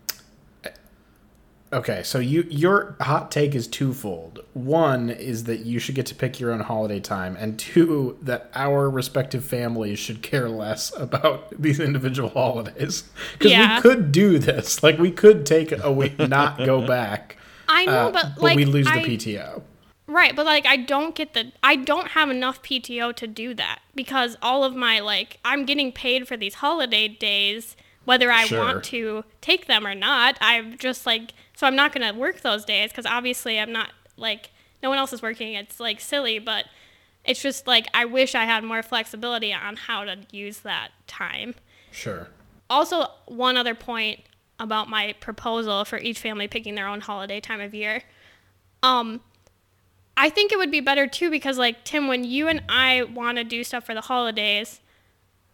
Okay, so you your hot take is twofold. One is that you should get to pick your own holiday time, and two that our respective families should care less about these individual holidays. Because Yeah. we could do this, like we could take a week, not go back, I know, uh, but like we lose I, the PTO. Right, but like I don't get the I don't have enough PTO to do that because all of my like I'm getting paid for these holiday days whether I Sure. want to take them or not. I'm just like so I'm not going to work those days cuz obviously I'm not like no one else is working. It's like silly, but It's just like I wish I had more flexibility on how to use that time. Sure. Also, one other point about my proposal for each family picking their own holiday time of year. Um, I think it would be better too because, like Tim, when you and I want to do stuff for the holidays,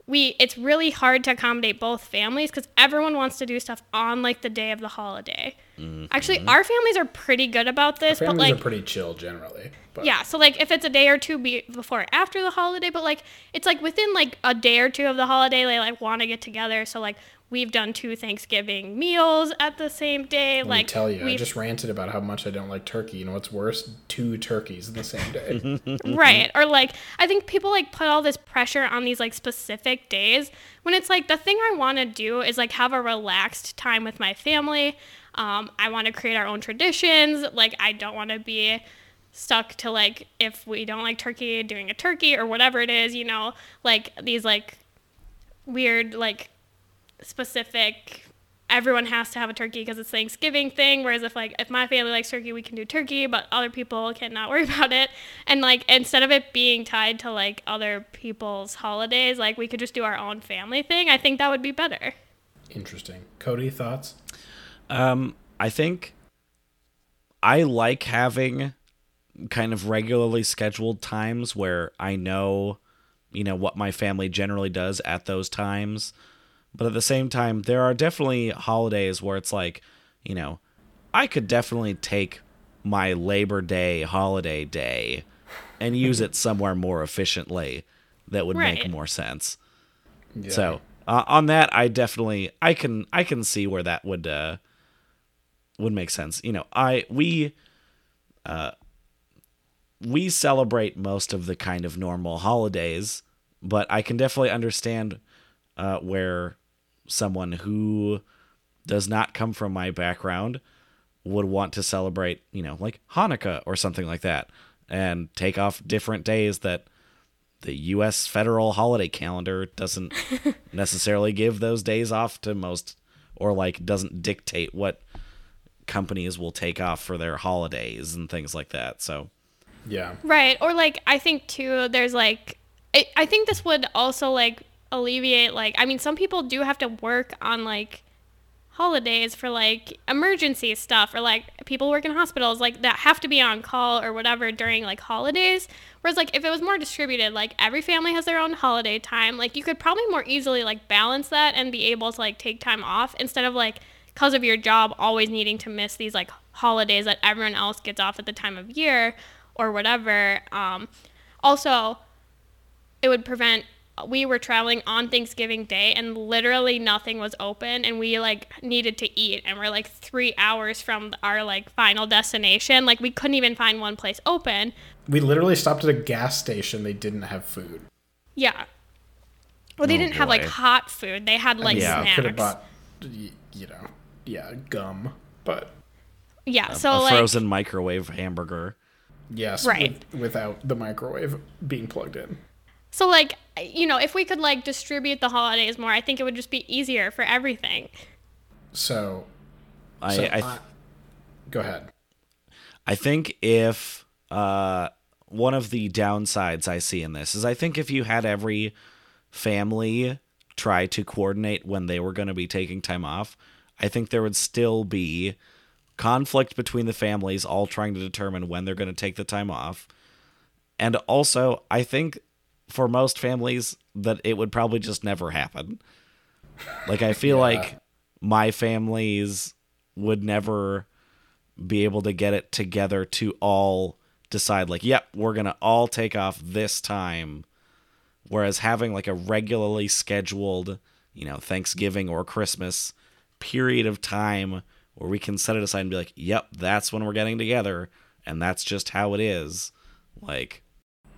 we it's really hard to accommodate both families because everyone wants to do stuff on like the day of the holiday. Mm-hmm. Actually, our families are pretty good about this, but Families like are pretty chill generally. But yeah, so like if it's a day or two be- before or after the holiday, but like it's like within like a day or two of the holiday, they like want to get together. So like we've done two Thanksgiving meals at the same day. Let like me tell you, I we've- just ranted about how much I don't like turkey. You know what's worse? Two turkeys in the same day. [laughs] right or like I think people like put all this pressure on these like specific days when it's like the thing I want to do is like have a relaxed time with my family. Um, I want to create our own traditions. Like I don't want to be stuck to like if we don't like turkey doing a turkey or whatever it is you know like these like weird like specific everyone has to have a turkey because it's Thanksgiving thing. Whereas if like if my family likes turkey, we can do turkey, but other people cannot [laughs] worry about it. And like instead of it being tied to like other people's holidays, like we could just do our own family thing. I think that would be better. Interesting. Cody, thoughts? Um, I think I like having kind of regularly scheduled times where I know, you know, what my family generally does at those times. But at the same time, there are definitely holidays where it's like, you know, I could definitely take my Labor Day holiday day and use it somewhere more efficiently that would make more sense. Yeah. So uh, on that, I definitely I can I can see where that would uh, would make sense. You know, I we uh, we celebrate most of the kind of normal holidays, but I can definitely understand uh, where someone who does not come from my background would want to celebrate, you know, like Hanukkah or something like that, and take off different days that the U.S. federal holiday calendar doesn't [laughs] necessarily give those days off to most, or like doesn't dictate what companies will take off for their holidays and things like that. So, yeah. Right. Or like I think too there's like I I think this would also like alleviate like I mean some people do have to work on like holidays for like emergency stuff or like people work in hospitals like that have to be on call or whatever during like holidays. Whereas like if it was more distributed like every family has their own holiday time like you could probably more easily like balance that and be able to like take time off instead of like because of your job always needing to miss these like holidays that everyone else gets off at the time of year or whatever. Um also it would prevent we were traveling on Thanksgiving Day and literally nothing was open and we like needed to eat and we're like 3 hours from our like final destination like we couldn't even find one place open We literally stopped at a gas station. They didn't have food. yeah well they Oh, didn't have like hot food they had like Yeah. snacks Could have bought, you know, yeah, gum. But yeah so a like frozen microwave hamburger. yes, Right. with- without the microwave being plugged in. So like you know if we could like distribute the holidays more i think it would just be easier for everything So, I, so I, th- I- go ahead. I think if uh, one of the downsides I see in this is I think if you had every family try to coordinate when they were going to be taking time off, I think there would still be conflict between the families all trying to determine when they're going to take the time off. And also, I think for most families that it would probably just never happen. Like I feel [laughs] Yeah. like my families would never be able to get it together to all decide like, yep, we're going to all take off this time. Whereas having like a regularly scheduled, you know, Thanksgiving or Christmas period of time where we can set it aside and be like, yep, that's when we're getting together and that's just how it is. Like,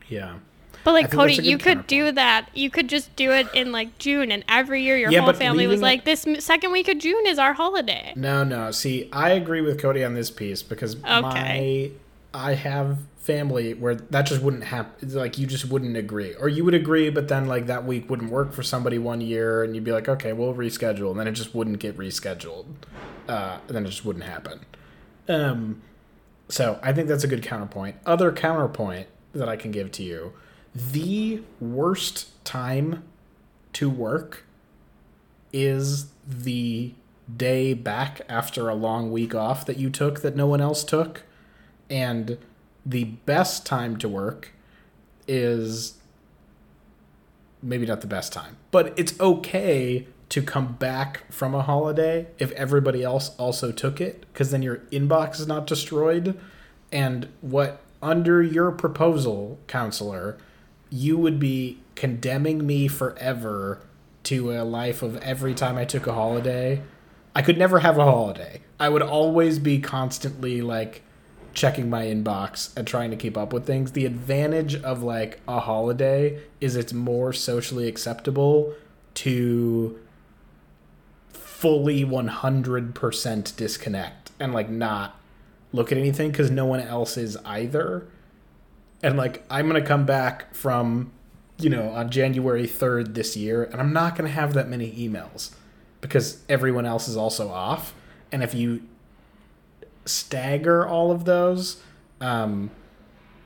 Yeah. But like Cody, you could do that. You could just do it in like June, and every year your Yeah, whole family was like, "This second week of June is our holiday." No, no. See, I agree with Cody on this piece because Okay. my I have family where that just wouldn't happen. Like you just wouldn't agree, or you would agree, but then like that week wouldn't work for somebody one year, and you'd be like, okay, we'll reschedule, and then it just wouldn't get rescheduled. Uh, and then it just wouldn't happen. Um, so I think that's a good counterpoint. Other counterpoint that I can give to you. The worst time to work is the day back after a long week off that you took that no one else took. And the best time to work is maybe not the best time, but it's okay to come back from a holiday if everybody else also took it because then your inbox is not destroyed. And what under your proposal, counselor, you would be condemning me forever to a life of every time I took a holiday. I could never have a holiday. I would always be constantly like checking my inbox and trying to keep up with things. The advantage of like a holiday is it's more socially acceptable to fully 100% disconnect and like not look at anything because no one else is either. And like, I'm going to come back from, you know, on January 3rd this year, and I'm not going to have that many emails because everyone else is also off. And if you stagger all of those, um,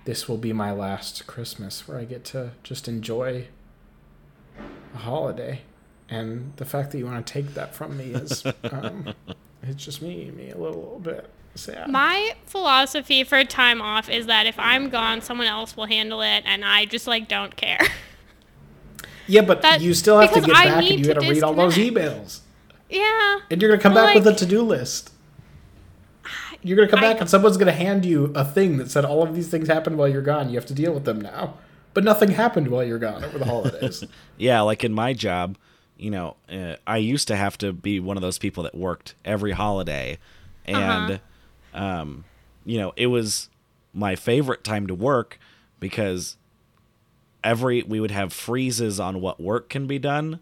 this will be my last Christmas where I get to just enjoy a holiday. And the fact that you want to take that from me is, [laughs] um, it's just me, me a little, little bit sad. My philosophy for time off is that if I'm gone, someone else will handle it, and I just like don't care. yeah, but that- you still have to get I back and you to got to read all those emails. yeah. And you're going to come Well, back with a to do list. You're going to come I- back and someone's going to hand you a thing that said all of these things happened while you're gone. You have to deal with them now. But nothing happened while you're gone over the holidays. [laughs] Yeah, like in my job, you know, uh, I used to have to be one of those people that worked every holiday, and um, you know, it was my favorite time to work because every we would have freezes on what work can be done,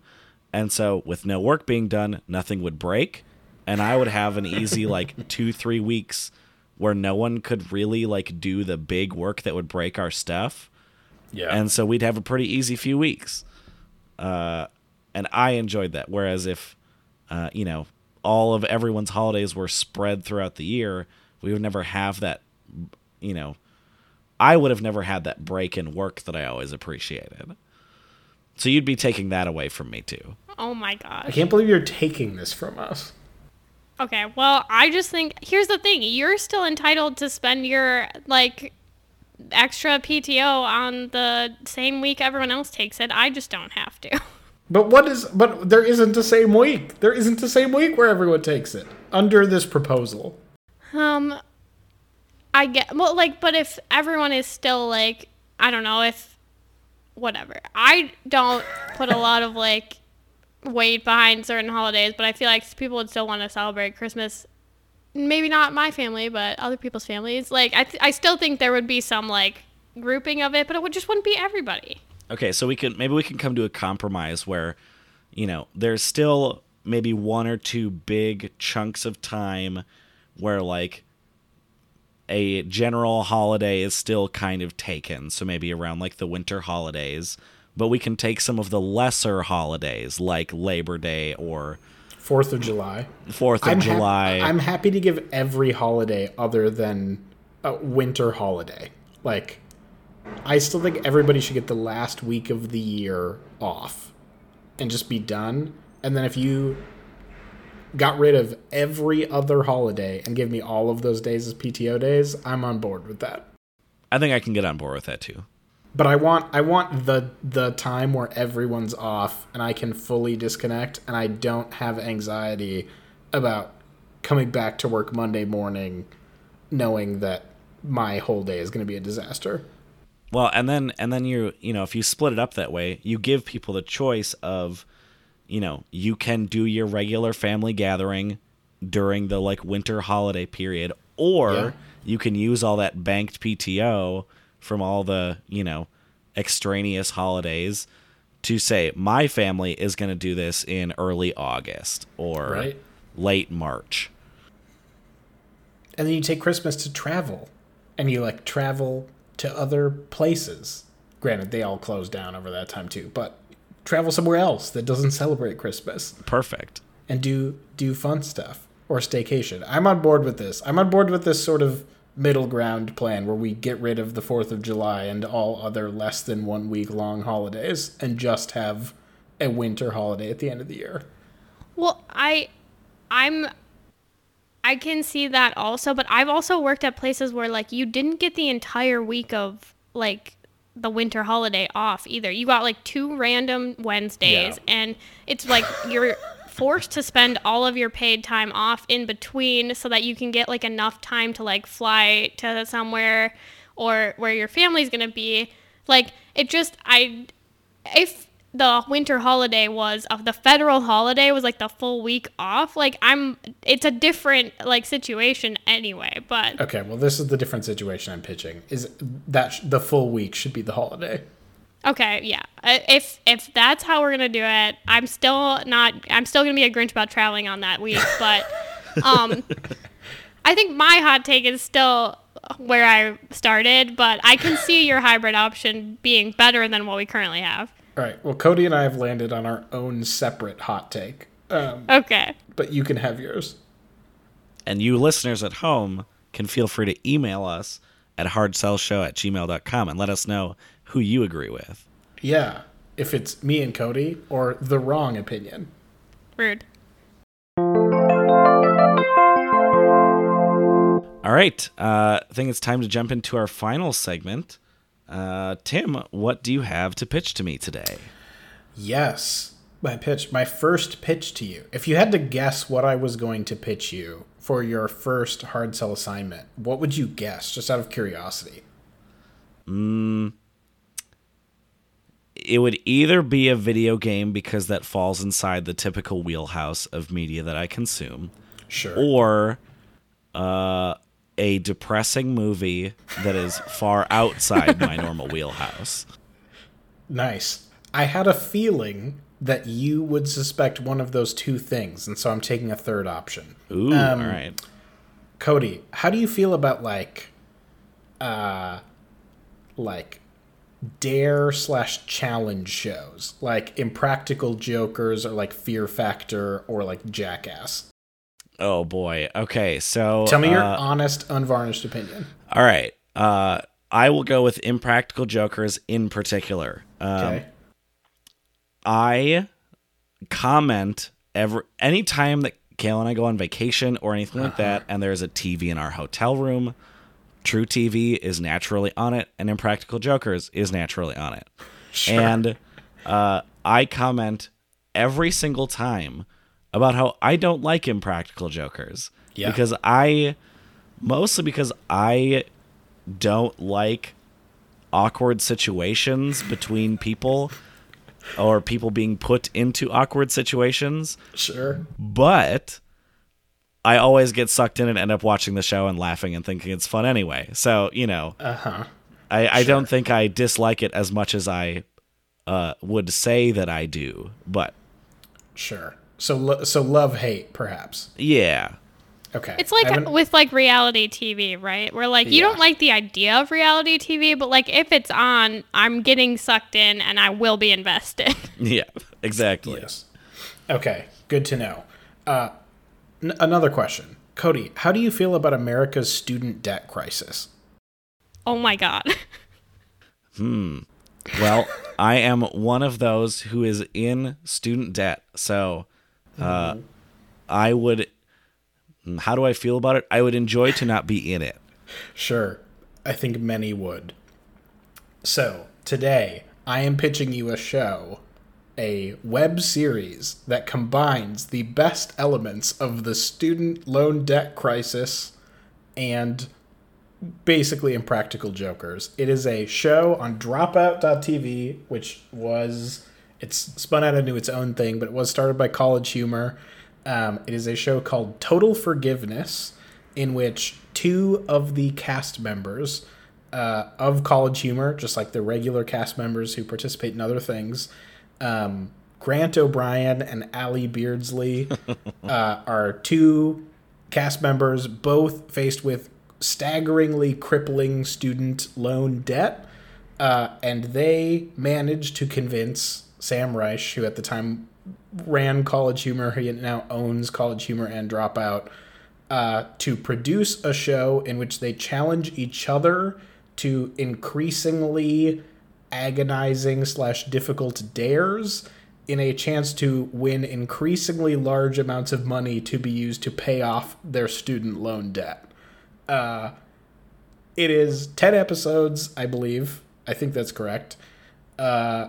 and so with no work being done, nothing would break, and I would have an easy [laughs] like two three weeks where no one could really like do the big work that would break our stuff yeah. and so we'd have a pretty easy few weeks. Uh, and I enjoyed that. Whereas if, uh, you know, all of everyone's holidays were spread throughout the year, we would never have that. You know, I would have never had that break in work that I always appreciated. So you'd be taking that away from me too. Oh my god I can't believe you're taking this from us. Okay, well, I just think here's the thing: you're still entitled to spend your like extra PTO on the same week everyone else takes it. I just don't have to. [laughs] But what is? But there isn't a same week. There isn't a same week where everyone takes it under this proposal. Um, I get well, like, but if everyone is still like, I don't know, if whatever, I don't put a lot of like weight behind certain holidays, but I feel like people would still want to celebrate Christmas. Maybe not my family, but other people's families. Like, I, th- I still think there would be some like grouping of it, but it would just wouldn't be everybody. Okay, so we can maybe we can come to a compromise where, you know, there's still maybe one or two big chunks of time where like a general holiday is still kind of taken. So maybe around like the winter holidays, but we can take some of the lesser holidays like Labor Day or Fourth of July. 4th of I'm hap- July. I'm happy to give every holiday other than a winter holiday. Like, I still think everybody should get the last week of the year off and just be done. And then if you got rid of every other holiday and give me all of those days as PTO days, I'm on board with that. I think I can get on board with that too. But I want I want the the time where everyone's off and I can fully disconnect and I don't have anxiety about coming back to work Monday morning knowing that my whole day is going to be a disaster. Well, and then and then you you know if you split it up that way, you give people the choice of, you know, you can do your regular family gathering during the like winter holiday period, or Yeah. you can use all that banked PTO from all the you know extraneous holidays to say my family is going to do this in early August or Right. late March. And then you take Christmas to travel and you like travel to other places. Granted, they all close down over that time too, but travel somewhere else that doesn't celebrate Christmas. Perfect. and do do fun stuff or staycation. I'm on board with this. I'm on board with this sort of middle ground plan where we get rid of the 4th of July and all other less than one week long holidays and just have a winter holiday at the end of the year. Well, I I'm I can see that also, but I've also worked at places where like you didn't get the entire week of like the winter holiday off either. You got like two random Wednesdays Yeah. and it's like you're forced to spend all of your paid time off in between so that you can get like enough time to like fly to somewhere or where your family's going to be. Like it just I if the winter holiday was of the federal holiday was like the full week off like i'm it's a different like situation anyway but Okay, well, this is the different situation I'm pitching. Is that sh- the full week should be the holiday? okay yeah Uh, if if that's how we're gonna do it i'm still not i'm still gonna be a grinch about traveling on that week [laughs] but um i think my hot take is still where i started but i can see your hybrid option being better than what we currently have All right. Well, Cody and I have landed on our own separate hot take, um, okay but you can have yours. And you listeners at home can feel free to email us at hardsellshow at gmail.com and let us know who you agree with. Yeah, if it's me and Cody or the wrong opinion. rude All right. Uh, I think it's time to jump into our final segment. Uh, Tim, what do you have to pitch to me today? Yes, my pitch, my first pitch to you. If you had to guess what I was going to pitch you for your first hard sell assignment, what would you guess, just out of curiosity? It would either be a video game because that falls inside the typical wheelhouse of media that I consume, Sure. or uh, a depressing movie that is far outside my normal wheelhouse. Nice. I had a feeling that you would suspect one of those two things, and so I'm taking a third option. Ooh, Um, all right. Cody, how do you feel about like, uh, like dare slash challenge shows, like Impractical Jokers or like Fear Factor or like Jackass? Oh boy. Okay, so Tell me your uh, honest, unvarnished opinion. all right. Uh, I will go with Impractical Jokers in particular. Um, Okay. I comment every anytime that Kale and I go on vacation or anything like that, and there's a TV in our hotel room. truTV is naturally on it, and Impractical Jokers is naturally on it. Sure. And uh, I comment every single time about how I don't like Impractical Jokers Yeah. because I mostly because I don't like awkward situations between people or people being put into awkward situations, Sure. but I always get sucked in and end up watching the show and laughing and thinking it's fun anyway. So, you know, Uh huh. I, I don't think I dislike it as much as I uh, would say that I do, but Sure. So, lo- so love hate, perhaps. yeah. Okay. It's like I with like reality TV, right? Where like you Yeah. don't like the idea of reality TV, but like if it's on, I'm getting sucked in and I will be invested. [laughs] [laughs] Yeah, exactly. Yes. Okay. Good to know. Uh, n- another question, Cody. How do you feel about America's student debt crisis? oh my god. [laughs] Hmm. Well, I am one of those who is in student debt. So uh, I would. How do I feel about it? I would enjoy to not be in it. Sure. I think many would. So, today, I am pitching you a show, a web series that combines the best elements of the student loan debt crisis and basically impractical jokers. It is a show on dropout.tv, which was it's spun out into its own thing, but it was started by College Humor. Um, it is a show called Total Forgiveness, in which two of the cast members uh, of College Humor, just like the regular cast members who participate in other things, um, Grant O'Brien and Ally Beardsley [laughs] uh, are two cast members, both faced with staggeringly crippling student loan debt. Uh, and they managed to convince Sam Reich, who at the time ran College Humor, he now owns College Humor and Dropout, uh, to produce a show in which they challenge each other to increasingly agonizing slash difficult dares in a chance to win increasingly large amounts of money to be used to pay off their student loan debt. Uh, it is 10 episodes, I believe. I think that's correct. Uh,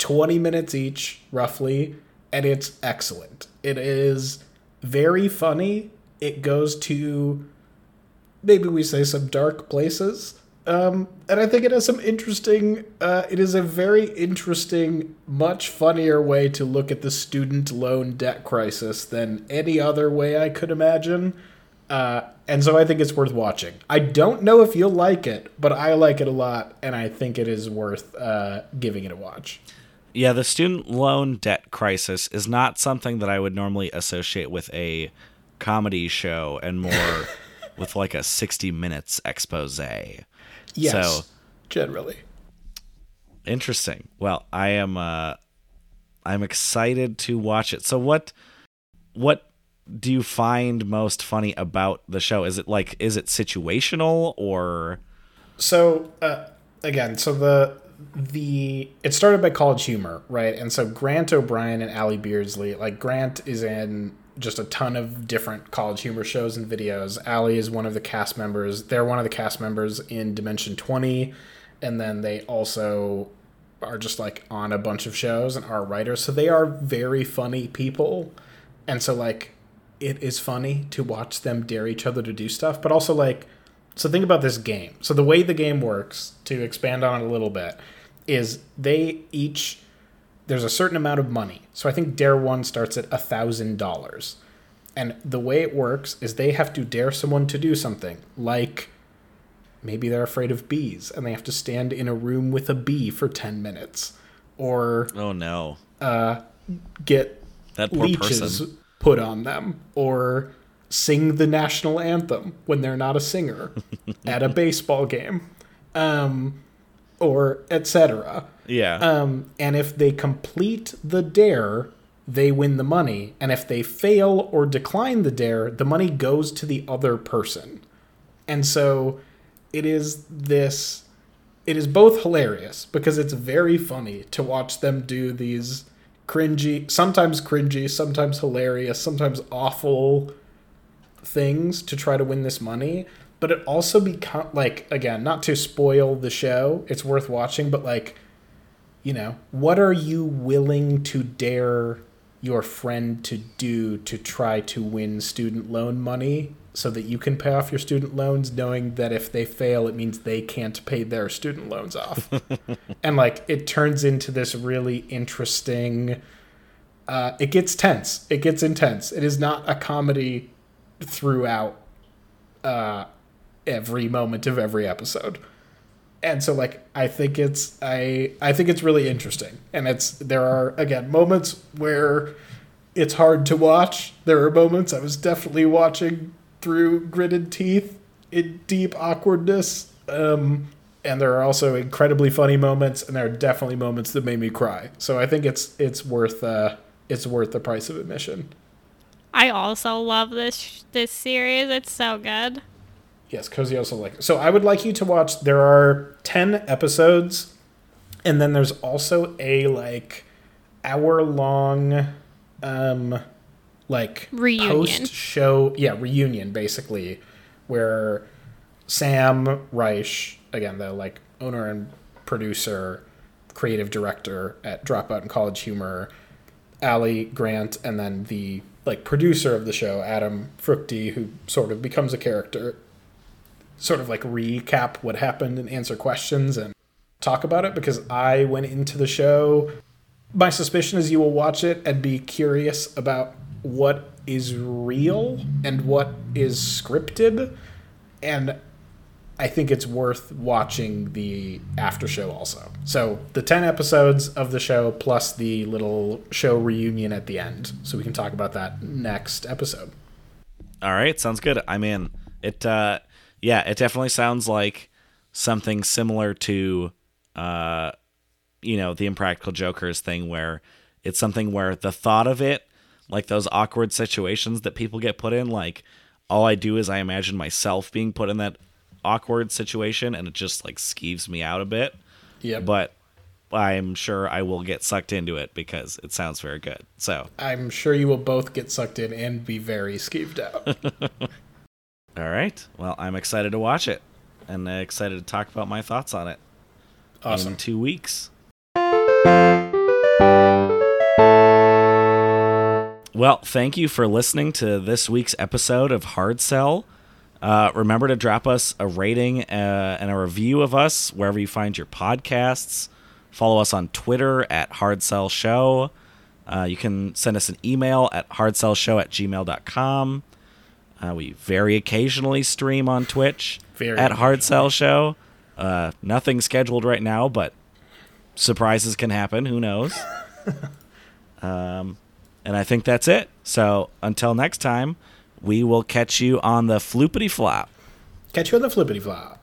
20 minutes each, roughly, and it's excellent. It is very funny. It goes to maybe we say some dark places. Um, and I think it has some interesting. Uh, it is a very interesting, much funnier way to look at the student loan debt crisis than any other way I could imagine. Uh, and so I think it's worth watching. I don't know if you'll like it, but I like it a lot, and I think it is worth uh, giving it a watch. Yeah, the student loan debt crisis is not something that I would normally associate with a comedy show and more [laughs] with like a 60 minutes expose. Yes, So- generally. Interesting. Well, I am uh I'm excited to watch it. So what what do you find most funny about the show? Is it like is it situational or So uh, again, so the the it started by College Humor, right? And so Grant O'Brien and Ally Beardsley, like Grant is in just a ton of different College Humor shows and videos. Ally is one of the cast members. They're one of the cast members in Dimension Twenty, and then they also are just like on a bunch of shows and are writers. So they are very funny people, and so like it is funny to watch them dare each other to do stuff, but also like so think about this game. So the way the game works, to expand on it a little bit, is they each there's a certain amount of money. So I think Dare One starts at a thousand dollars. And the way it works is they have to dare someone to do something. Like maybe they're afraid of bees and they have to stand in a room with a bee for ten minutes. Or oh no. Uh get That poor leeches person. put on them or sing the national anthem when they're not a singer [laughs] at a baseball game um, or etc Yeah. um, and if they complete the dare they win the money. And if they fail or decline the dare the money goes to the other person. And so it is this it is both hilarious because it's very funny to watch them do these cringy sometimes cringy sometimes hilarious sometimes awful things to try to win this money but it also become like again not to spoil the show it's worth watching but like you know what are you willing to dare your friend to do to try to win student loan money so that you can pay off your student loans knowing that if they fail it means they can't pay their student loans off? [laughs] And like it turns into this really interesting uh, it gets tense. It gets intense. It is not a comedy throughout uh, every moment of every episode. And so like i think it's i i think it's really interesting. And it's there are again moments where it's hard to watch. There are moments i was definitely watching through gritted teeth in deep awkwardness um and there are also incredibly funny moments and there are definitely moments that made me cry. So i think it's it's worth uh it's worth the price of admission I also love this this series. It's so good. Yes, Cozy also like. So I would like you to watch. There are ten episodes, and then there's also a like hour long, um, like Reunion. post show. Yeah, reunion basically, where Sam Reich, again the like owner and producer, creative director at Dropout and College Humor, Ally Grant, and then the like producer of the show, Adam Frucci, who sort of becomes a character, sort of like recap what happened and answer questions and talk about it because I went into the show. My suspicion is you will watch it and be curious about what is real and what is scripted. And I think it's worth watching the after show also. So the 10 episodes of the show plus the little show reunion at the end. So we can talk about that next episode. All right, sounds good. I'm in. It uh yeah, it definitely sounds like something similar to uh you know, the impractical jokers thing where it's something where the thought of it, like those awkward situations that people get put in like all I do is I imagine myself being put in that awkward situation, and it just like skeeves me out a bit. Yeah. But I'm sure I will get sucked into it because it sounds very good. So, I'm sure you will both get sucked in and be very skeeved out. [laughs] all right. Well, I'm excited to watch it and uh, excited to talk about my thoughts on it awesome. in two weeks. Well, thank you for listening to this week's episode of Hard Sell. Uh, remember to drop us a rating uh, and a review of us wherever you find your podcasts. Follow us on Twitter at Hard Sell Show. Uh, you can send us an email at hardsellshow at gmail.com. Uh, we very occasionally stream on Twitch Very at Hard. Sell Show. Uh, nothing scheduled right now, but surprises can happen. Who knows? [laughs] um, and I think that's it. So until next time, we will catch you on the floopity flop. Catch you on the flippity flop.